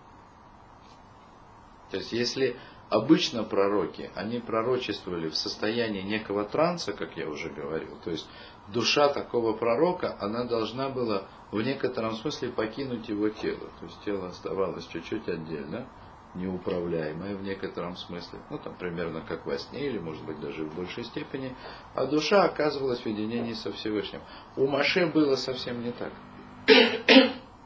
То есть, если обычно пророки, они пророчествовали в состоянии некого транса, как я уже говорил, то есть душа такого пророка, она должна была в некотором смысле покинуть его тело. То есть тело оставалось чуть-чуть отдельно, неуправляемое в некотором смысле, ну там примерно как во сне или может быть даже в большей степени, а душа оказывалась в единении со Всевышним. У Маше было совсем не так.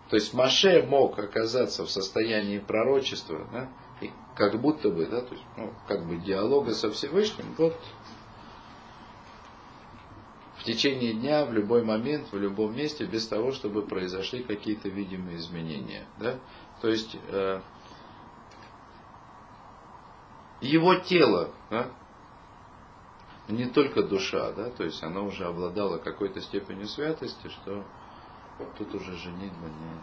То есть Маше мог оказаться в состоянии пророчества, да, и как будто бы, да, то есть, ну, как бы диалога со Всевышним, вот в течение дня, в любой момент, в любом месте, без того, чтобы произошли какие-то видимые изменения. Да? То есть э, его тело, да, не только душа, да, то есть она уже обладала какой-то степенью святости, что тут уже женитьба не...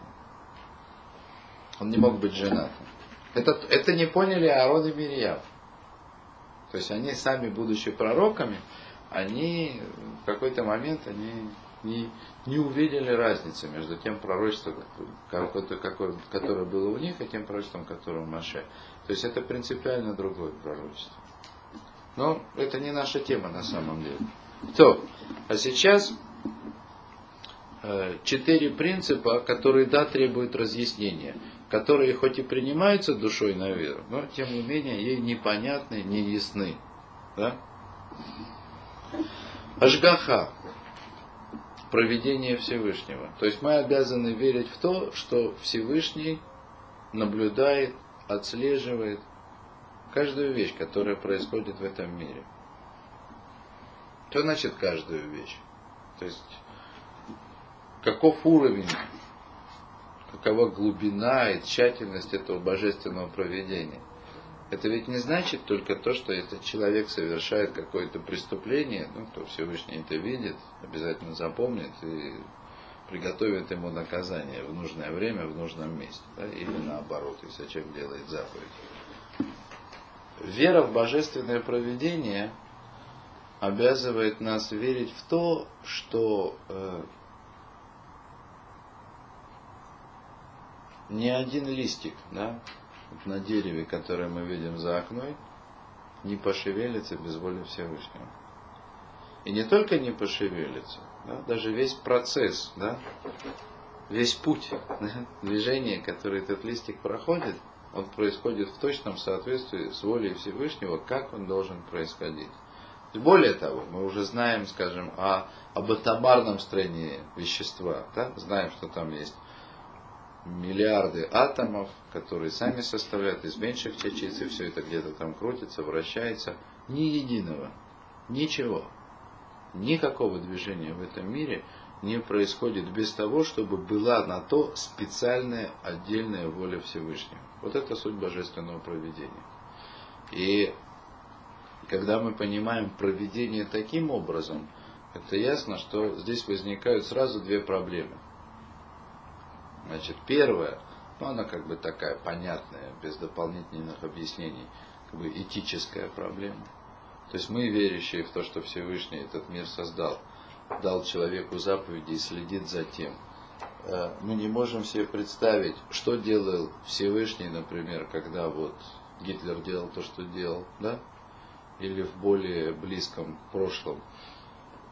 Он не мог быть женатым. Это, это не поняли Аарон и Мирьям. То есть они сами, будучи пророками, они в какой-то момент они не, не увидели разницы между тем пророчеством, которое было у них, и тем пророчеством, которое у Маше. То есть это принципиально другое пророчество. Но это не наша тема на самом деле. То, а сейчас э, четыре принципа, которые, да, требуют разъяснения, которые хоть и принимаются душой на веру, но тем не менее ей непонятны, не ясны. Да? Ашгаха, проведение Всевышнего. То есть мы обязаны верить в то, что Всевышний наблюдает, отслеживает каждую вещь, которая происходит в этом мире. Что значит каждую вещь? То есть каков уровень, какова глубина и тщательность этого божественного проведения. Это ведь не значит только то, что этот человек совершает какое-то преступление, ну, кто Всевышний это видит, обязательно запомнит и приготовит ему наказание в нужное время, в нужном месте. Да, или наоборот, если человек делает заповедь. Вера в божественное проведение обязывает нас верить в то, что ни один листик, да, на дереве, которое мы видим за окном, не пошевелится без воли Всевышнего. И не только не пошевелится, да, даже весь процесс, да, весь путь *laughs* да, движения, который этот листик проходит, он происходит в точном соответствии с волей Всевышнего, как он должен происходить. Более того, мы уже знаем, скажем, о, об атомарном строении вещества, да? знаем, что там есть миллиарды атомов, которые сами составляют из меньших частиц, и все это где-то там крутится, вращается. Ни единого, ничего, никакого движения в этом мире не происходит без того, чтобы была на то специальная отдельная воля Всевышнего. Вот это суть божественного проведения. И когда мы понимаем проведение таким образом, это ясно, что здесь возникают сразу две проблемы – Значит, первое, ну она как бы такая понятная, без дополнительных объяснений, как бы этическая проблема. То есть мы, верящие в то, что Всевышний этот мир создал, дал человеку заповеди и следит за тем. Э, мы не можем себе представить, что делал Всевышний, например, когда вот Гитлер делал то, что делал, да? Или в более близком прошлом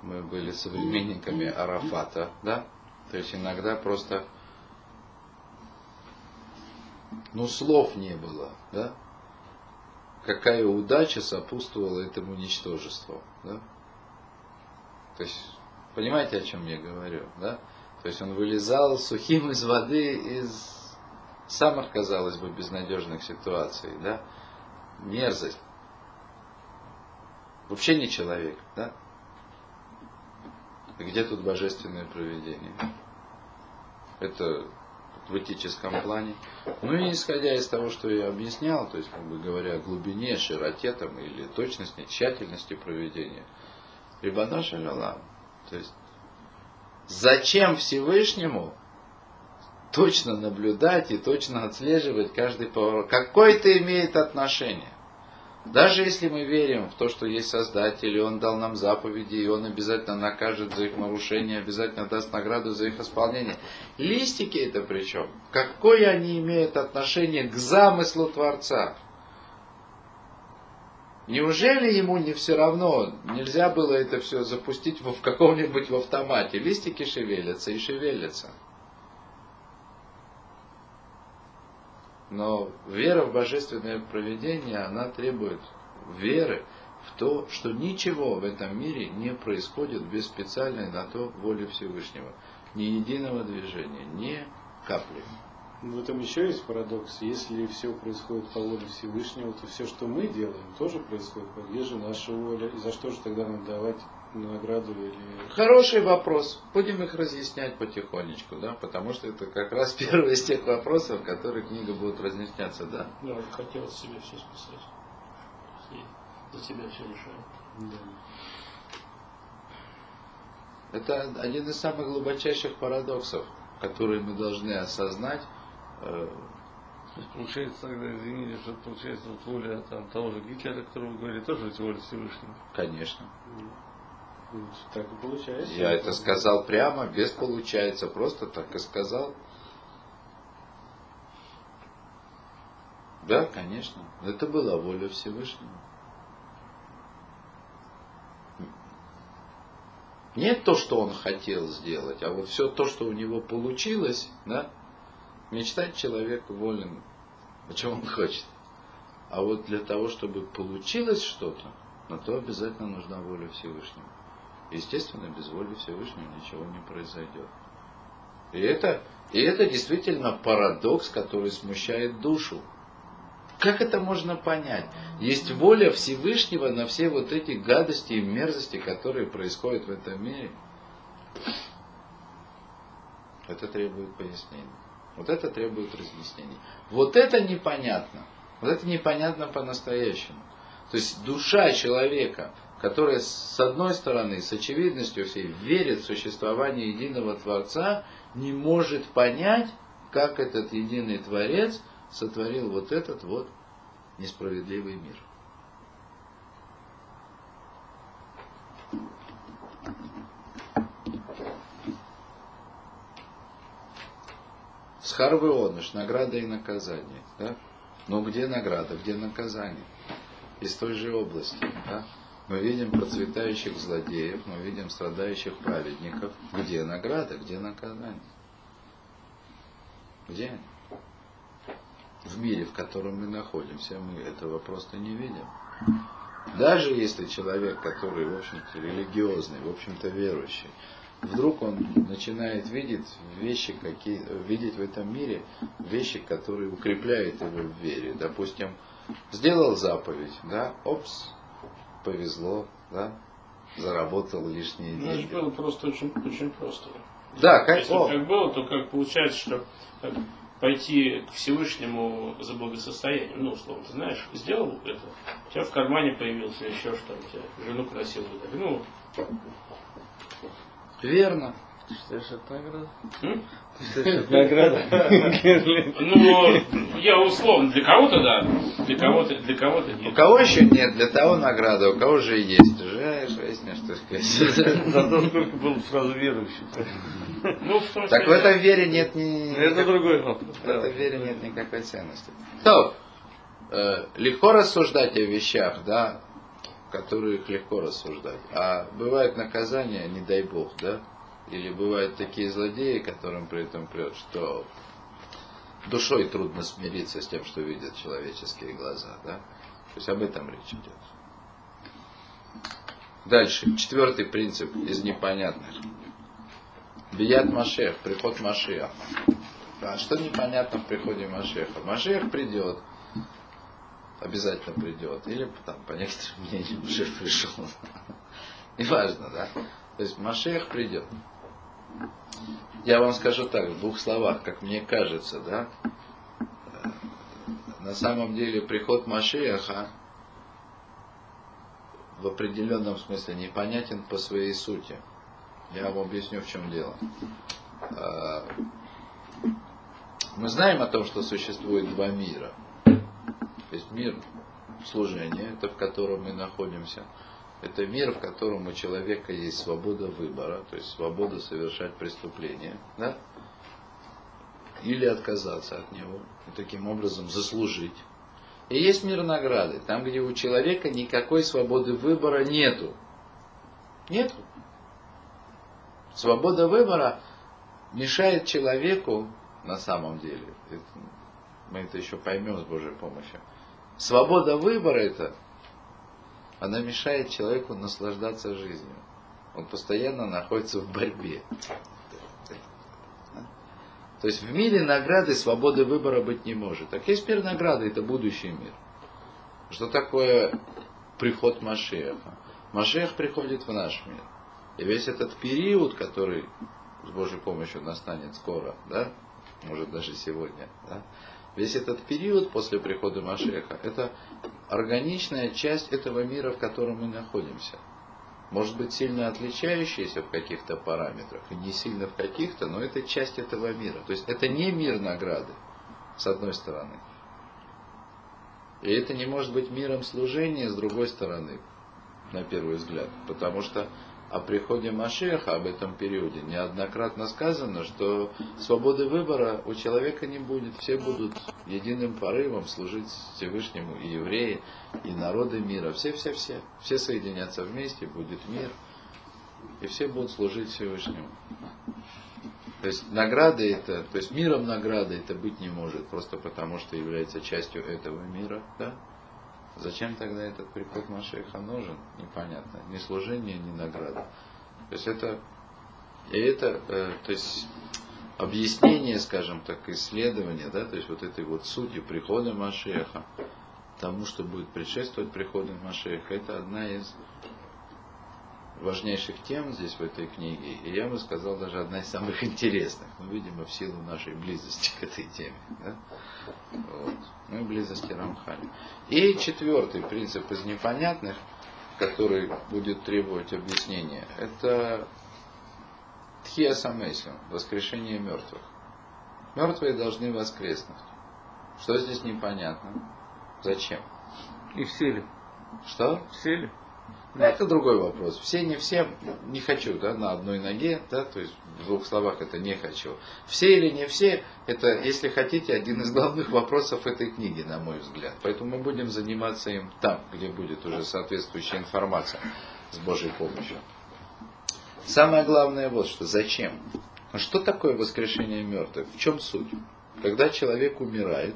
мы были современниками Арафата, да? То есть иногда просто, ну, слов не было, да? Какая удача сопутствовала этому ничтожеству, да? То есть, понимаете, о чем я говорю, да? То есть он вылезал сухим из воды из самых, казалось бы, безнадежных ситуаций, да? Мерзость. Вообще не человек, да? Где тут божественное проведение? Это в этическом плане. Ну и исходя из того, что я объяснял, то есть, как бы говоря о глубине, широте там, или точности, тщательности проведения, Рибана Шалялам. То есть, зачем Всевышнему точно наблюдать и точно отслеживать каждый поворот? Какое это имеет отношение? Даже если мы верим в то, что есть Создатель, и Он дал нам заповеди, и Он обязательно накажет за их нарушение, обязательно даст награду за их исполнение. Листики это причем? Какое они имеют отношение к замыслу Творца? Неужели ему не все равно, нельзя было это все запустить в каком-нибудь в автомате? Листики шевелятся и шевелятся. Но вера в божественное проведение, она требует веры в то, что ничего в этом мире не происходит без специальной на то воли Всевышнего. Ни единого движения, ни капли. В этом еще есть парадокс. Если все происходит по воле Всевышнего, то все, что мы делаем, тоже происходит. Где же наша воля? И за что же тогда нам давать награду или... Хороший вопрос. Будем их разъяснять потихонечку, да, потому что это как раз *laughs* первый из тех вопросов, которые книга будет разъясняться, да. Да, вот хотелось себе все списать. И за тебя все решаю. Да. Это один из самых глубочайших парадоксов, которые мы должны осознать. Э, То есть получается тогда, извините, что получается вот воля там, того же Гитлера, о котором вы говорили, тоже ведь воля Всевышнего. Конечно. Вот Так и получается. Я это сказал прямо, без получается, просто так и сказал. Да, конечно. Это была воля Всевышнего. Не то, что он хотел сделать, а вот все то, что у него получилось, да, мечтать человек волен, о чем он хочет. А вот для того, чтобы получилось что-то, на то обязательно нужна воля Всевышнего. Естественно, без воли Всевышнего ничего не произойдет. И это, и это действительно парадокс, который смущает душу. Как это можно понять? Есть воля Всевышнего на все вот эти гадости и мерзости, которые происходят в этом мире. Это требует пояснений. Вот это требует разъяснений. Вот это непонятно. Вот это непонятно по-настоящему. То есть душа человека, которая с одной стороны, с очевидностью всей, верит в существование единого Творца, не может понять, как этот единый Творец сотворил вот этот вот несправедливый мир. Схарвионыш, награда и наказание. Да? Но где награда, где наказание? Из той же области. Да? Мы видим процветающих злодеев, мы видим страдающих праведников. Где награда, где наказание? Где они? В мире, в котором мы находимся, мы этого просто не видим. Даже если человек, который, в общем-то, религиозный, в общем-то, верующий, вдруг он начинает видеть вещи, какие, видеть в этом мире вещи, которые укрепляют его в вере. Допустим, сделал заповедь, да, опс, повезло, да, заработал лишние Ну, это деньги. было просто очень, очень просто. Да, как, Если как было, то как получается, что как пойти к Всевышнему за благосостоянием, ну, условно, знаешь, сделал это, у тебя в кармане появился еще что-то, у тебя жену красивую, ну, верно. Ты считаешь, это награда? Ты считаешь, это награда? *laughs* ну, я условно, для кого-то да, для кого-то, для кого-то У нет. кого еще нет, для того награда, у кого же есть. Уже жизнь, что сказать. *laughs* Зато сколько было сразу верующих. Ну, в том Так в этой вере нет ни... Это другой вопрос. В этой вере нет никакой ценности. То, э, легко рассуждать о вещах, да, которых легко рассуждать. А бывают наказания, не дай бог, да? Или бывают такие злодеи, которым при этом прет, что душой трудно смириться с тем, что видят человеческие глаза, да? То есть об этом речь идет. Дальше, четвертый принцип из непонятных. Бият Машех, приход Машеха. А что непонятно в приходе Машеха? Машех придет, обязательно придет. Или там, по некоторым мнениям, уже пришел. *laughs* Неважно, да? То есть Машех придет. Я вам скажу так, в двух словах, как мне кажется, да? На самом деле приход Машеха в определенном смысле непонятен по своей сути. Я вам объясню, в чем дело. А, мы знаем о том, что существует два мира. То есть мир служения, это в котором мы находимся. Это мир, в котором у человека есть свобода выбора, то есть свобода совершать преступление, да? или отказаться от него, и таким образом заслужить и есть мир награды, там, где у человека никакой свободы выбора нету. Нету. Свобода выбора мешает человеку, на самом деле, это, мы это еще поймем с Божьей помощью, свобода выбора это, она мешает человеку наслаждаться жизнью. Он постоянно находится в борьбе. То есть в мире награды свободы выбора быть не может. Так есть мир награды, это будущий мир. Что такое приход Машеха? Машех приходит в наш мир. И весь этот период, который с Божьей помощью настанет скоро, да, может даже сегодня, да, весь этот период после прихода Машеха, это органичная часть этого мира, в котором мы находимся может быть сильно отличающаяся в каких-то параметрах, и не сильно в каких-то, но это часть этого мира. То есть это не мир награды, с одной стороны. И это не может быть миром служения, с другой стороны, на первый взгляд. Потому что о приходе Машеха, об этом периоде, неоднократно сказано, что свободы выбора у человека не будет. Все будут единым порывом служить Всевышнему и евреи, и народы мира. Все-все-все. Все соединятся вместе, будет мир. И все будут служить Всевышнему. То есть награды это, то есть миром награды это быть не может, просто потому что является частью этого мира. Да? Зачем тогда этот приход Машеха нужен? Непонятно. Ни служение, ни награда. То есть это, и это, э, то есть объяснение, скажем так, исследование, да, то есть вот этой вот сути прихода Машеха, тому, что будет предшествовать приходу Машеха, это одна из важнейших тем здесь в этой книге, и я бы сказал даже одна из самых *laughs* интересных, ну, видимо, в силу нашей близости к этой теме. Да? Вот. Ну и близости Рамхали. И четвертый принцип из непонятных, который будет требовать объяснения, это Тхия Самесиум, воскрешение мертвых. Мертвые должны воскреснуть. Что здесь непонятно? Зачем? И все ли? Что? Все ли? Это другой вопрос. Все не все, не хочу, да, на одной ноге, да, то есть в двух словах это не хочу. Все или не все, это, если хотите, один из главных вопросов этой книги, на мой взгляд. Поэтому мы будем заниматься им там, где будет уже соответствующая информация с Божьей помощью. Самое главное вот что, зачем? Что такое воскрешение мертвых? В чем суть? Когда человек умирает,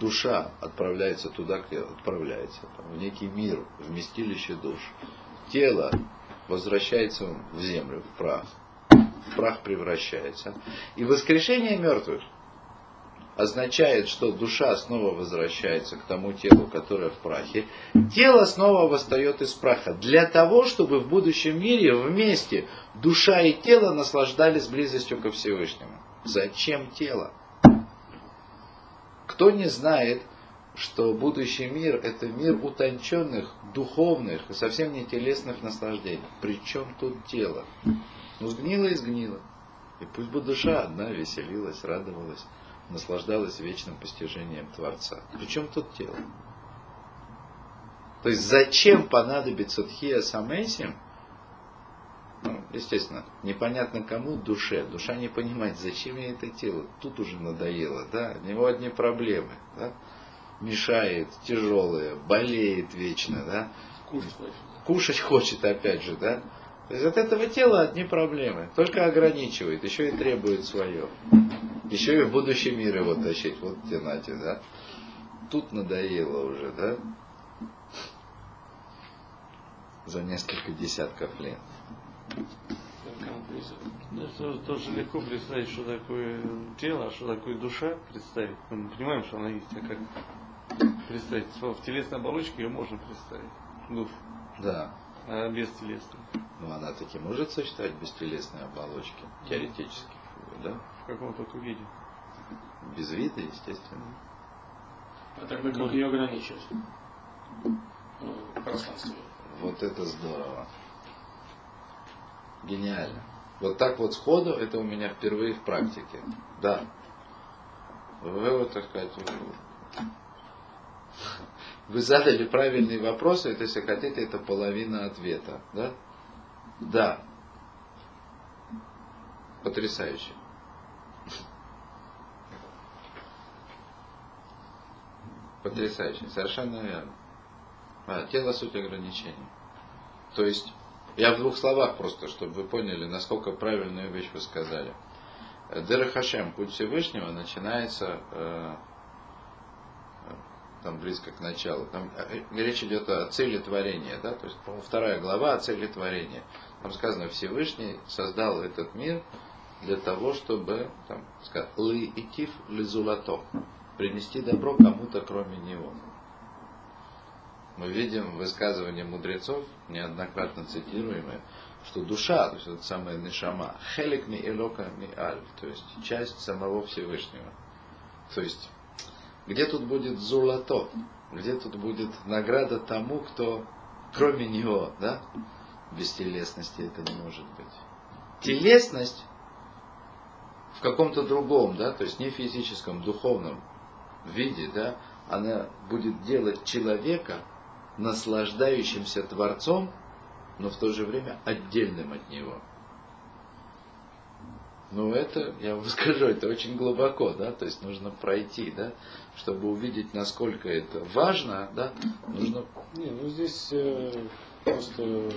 душа отправляется туда, где отправляется, там, в некий мир, вместилище душ. Тело возвращается в землю, в прах. В прах превращается. И воскрешение мертвых означает, что душа снова возвращается к тому телу, которое в прахе. Тело снова восстает из праха. Для того, чтобы в будущем мире вместе душа и тело наслаждались близостью ко Всевышнему. Зачем тело? Кто не знает, что будущий мир – это мир утонченных, духовных и совсем не телесных наслаждений. Причем тут тело? Ну, сгнило и сгнило. И пусть бы душа одна веселилась, радовалась, наслаждалась вечным постижением Творца. Причем тут тело? То есть зачем понадобится Тхия Самесим – ну, естественно, непонятно кому, душе. Душа не понимает, зачем ей это тело. Тут уже надоело, да, у него одни проблемы, да. Мешает, тяжелое, болеет вечно, да. Кушать хочет. кушать хочет, опять же, да? То есть от этого тела одни проблемы. Только ограничивает, еще и требует свое. Еще и в будущий мир его тащить. Вот тебе, Натя, да? Тут надоело уже, да? За несколько десятков лет. Тоже легко представить, что такое тело, а что такое душа представить. Мы понимаем, что она есть, а как представить? В телесной оболочке ее можно представить. Душу. Да. А без телесной. Ну, она таки может существовать без телесной оболочки, теоретически, да? В каком только виде. Без вида, естественно. А тогда как ее ограничивать? Ну, пространство. Вот это здорово. Гениально. Вот так вот сходу, это у меня впервые в практике. Да. Вы вот, так сказать, вы *laughs* задали правильные вопросы, это, если хотите, это половина ответа. Да? Да. Потрясающе. *laughs* Потрясающе. Совершенно верно. А, тело суть ограничений. То есть, я в двух словах просто, чтобы вы поняли, насколько правильную вещь вы сказали. Дера Хашем, путь Всевышнего, начинается э, там близко к началу. Там э, речь идет о цели творения, да, то есть, вторая глава о цели творения. Там сказано, Всевышний создал этот мир для того, чтобы, там, сказать, лы и тиф лизулато, принести добро кому-то, кроме него. Мы видим высказывания мудрецов, неоднократно цитируемые, что душа, то есть это самая нишама, хелик ми элока ми аль, то есть часть самого Всевышнего. То есть где тут будет золото? Где тут будет награда тому, кто кроме него, да? Без телесности это не может быть. Телесность в каком-то другом, да, то есть не физическом, духовном виде, да, она будет делать человека наслаждающимся Творцом, но в то же время отдельным от него. Ну, это, я вам *laughs* скажу, это очень глубоко, да, то есть нужно пройти, да, чтобы увидеть, насколько это важно, да, нужно... Не, ну здесь э, просто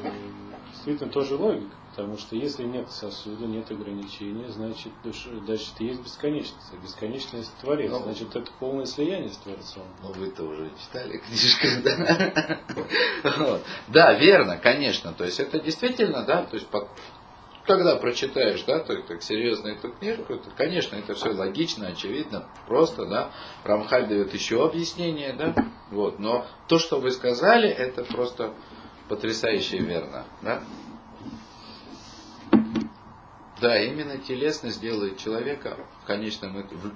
действительно тоже логика, потому что если нет сосуда, нет ограничения, значит, душа, значит есть бесконечность. А бесконечность Творец, Ну. значит, это полное слияние с Творцом. Ну, вы-то уже читали книжку, *laughs* да? Да, верно, конечно. То есть это действительно, да, то есть когда прочитаешь, да, так, так серьезно эту книжку, то, конечно, это все логично, очевидно, просто, да. Рамхаль дает еще объяснение, да, вот. Но то, что вы сказали, это просто потрясающе верно, да. Да, именно телесность делает человека в конечном ит- в,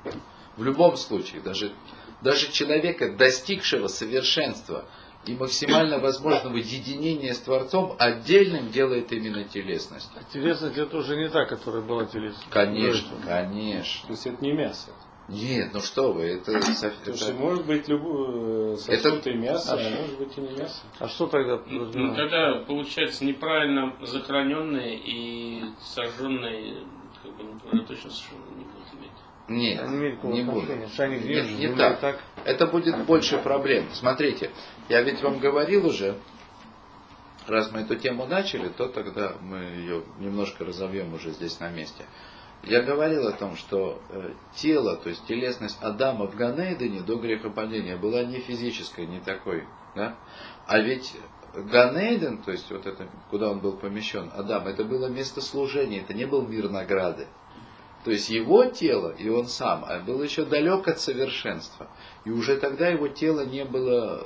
в любом случае, даже, даже человека, достигшего совершенства и максимально возможного единения с Творцом, отдельным делает именно телесность. Телесность это уже не та, которая была телесность. Конечно, конечно. То есть это не мясо. Нет, ну что вы, это, Потому что это- может быть любое сосуд Это- и мясо, А а что? может быть и не мясо. А что тогда? Ну, тогда получается неправильно захороненные и сожженные, как бы, ну, точно совершенно не будут иметь. нет, Они имеют не буду. отношение? Что они Не, так. так? Это будет больше проблем. Смотрите, я ведь вам говорил уже, раз мы эту тему начали, то тогда мы ее немножко разовьем уже здесь на месте. Я говорил о том, что э, тело, то есть телесность Адама в Ганейдене до грехопадения была не физической, не такой. Да? А ведь Ганейден, то есть вот это, куда он был помещен, Адам, это было место служения, это не был мир награды. То есть его тело и он сам а был еще далек от совершенства. И уже тогда его тело не было,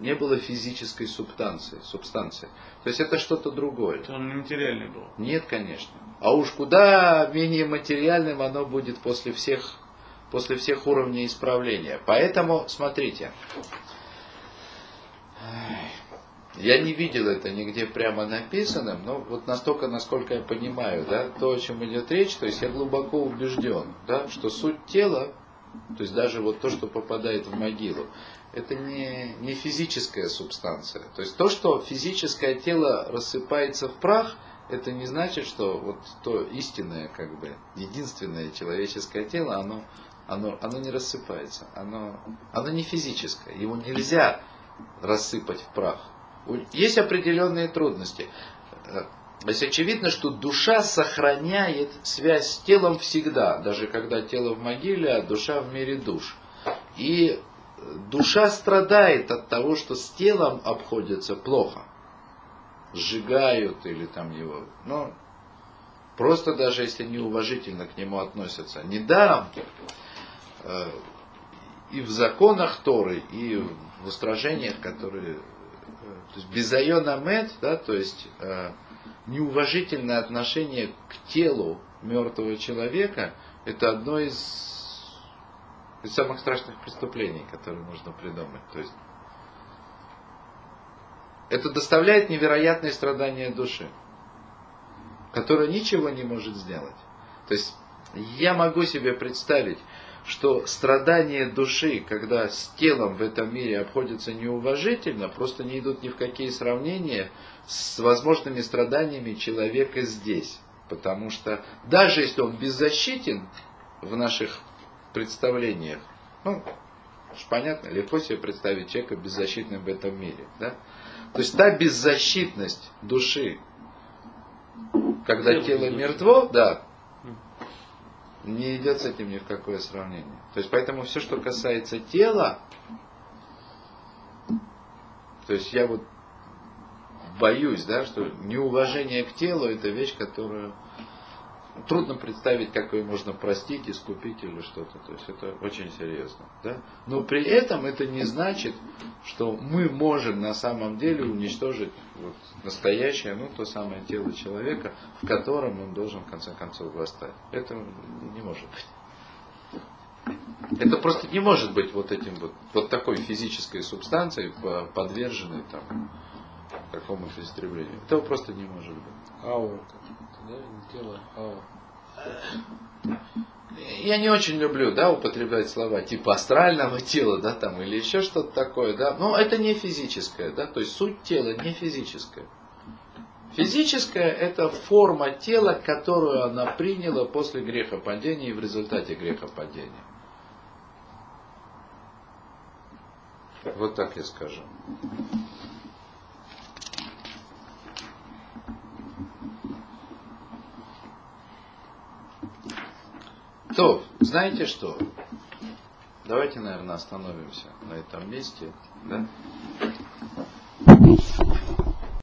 не было физической субстанции, субстанции. То есть это что-то другое. Это он нематериальный был. Нет, конечно. А уж куда менее материальным оно будет после всех, после всех уровней исправления. Поэтому, смотрите, я не видел это нигде прямо написанным, но вот настолько, насколько я понимаю, да, то, о чем идет речь, то есть я глубоко убежден, да, что суть тела, то есть даже вот то, что попадает в могилу, это не, не физическая субстанция. То есть то, что физическое тело рассыпается в прах, это не значит, что вот то истинное, как бы, единственное человеческое тело, оно, оно, оно не рассыпается. Оно, оно не физическое. Его нельзя рассыпать в прах. Есть определенные трудности. Э, то есть очевидно, что душа сохраняет связь с телом всегда, даже когда тело в могиле, а душа в мире душ. И душа страдает от того, что с телом обходится плохо. Сжигают или там его. Ну, просто даже если неуважительно к нему относятся. Недаром э, и в законах Торы, и в устражениях, которые... Э, то есть безайона мед, да, то есть э, неуважительное отношение к телу мертвого человека, это одно из из самых страшных преступлений, которые можно придумать. То есть, это доставляет невероятные страдания души, которая ничего не может сделать. То есть, я могу себе представить, что страдания души, когда с телом в этом мире обходятся неуважительно, просто не идут ни в какие сравнения с возможными страданиями человека здесь. Потому что даже если он беззащитен в наших представлениях. Ну, уж понятно, легко себе представить человека беззащитным в этом мире. Да? То есть та беззащитность души, когда тело, тело мертво, да, не идет с этим ни в какое сравнение. То есть поэтому все, что касается тела, то есть я вот боюсь, да, что неуважение к телу это вещь, которую трудно представить, как ее можно простить, искупить или что-то. То есть это очень серьезно. Да? Но при этом это не значит, что мы можем на самом деле уничтожить вот настоящее, ну, то самое тело человека, в котором он должен в конце концов восстать. Это не может быть. Это просто не может быть вот этим вот, вот такой физической субстанцией, подверженной там какому-то истреблению. Этого просто не может быть. Аура. Я не очень люблю, да, употреблять слова типа астрального тела, да, там, или еще что-то такое, да. Но это не физическое, да, то есть суть тела не физическая. Физическая – это форма тела, которую она приняла после грехопадения и в результате грехопадения. Вот так я скажу. То, знаете что? Давайте, наверное, остановимся на этом месте. Да?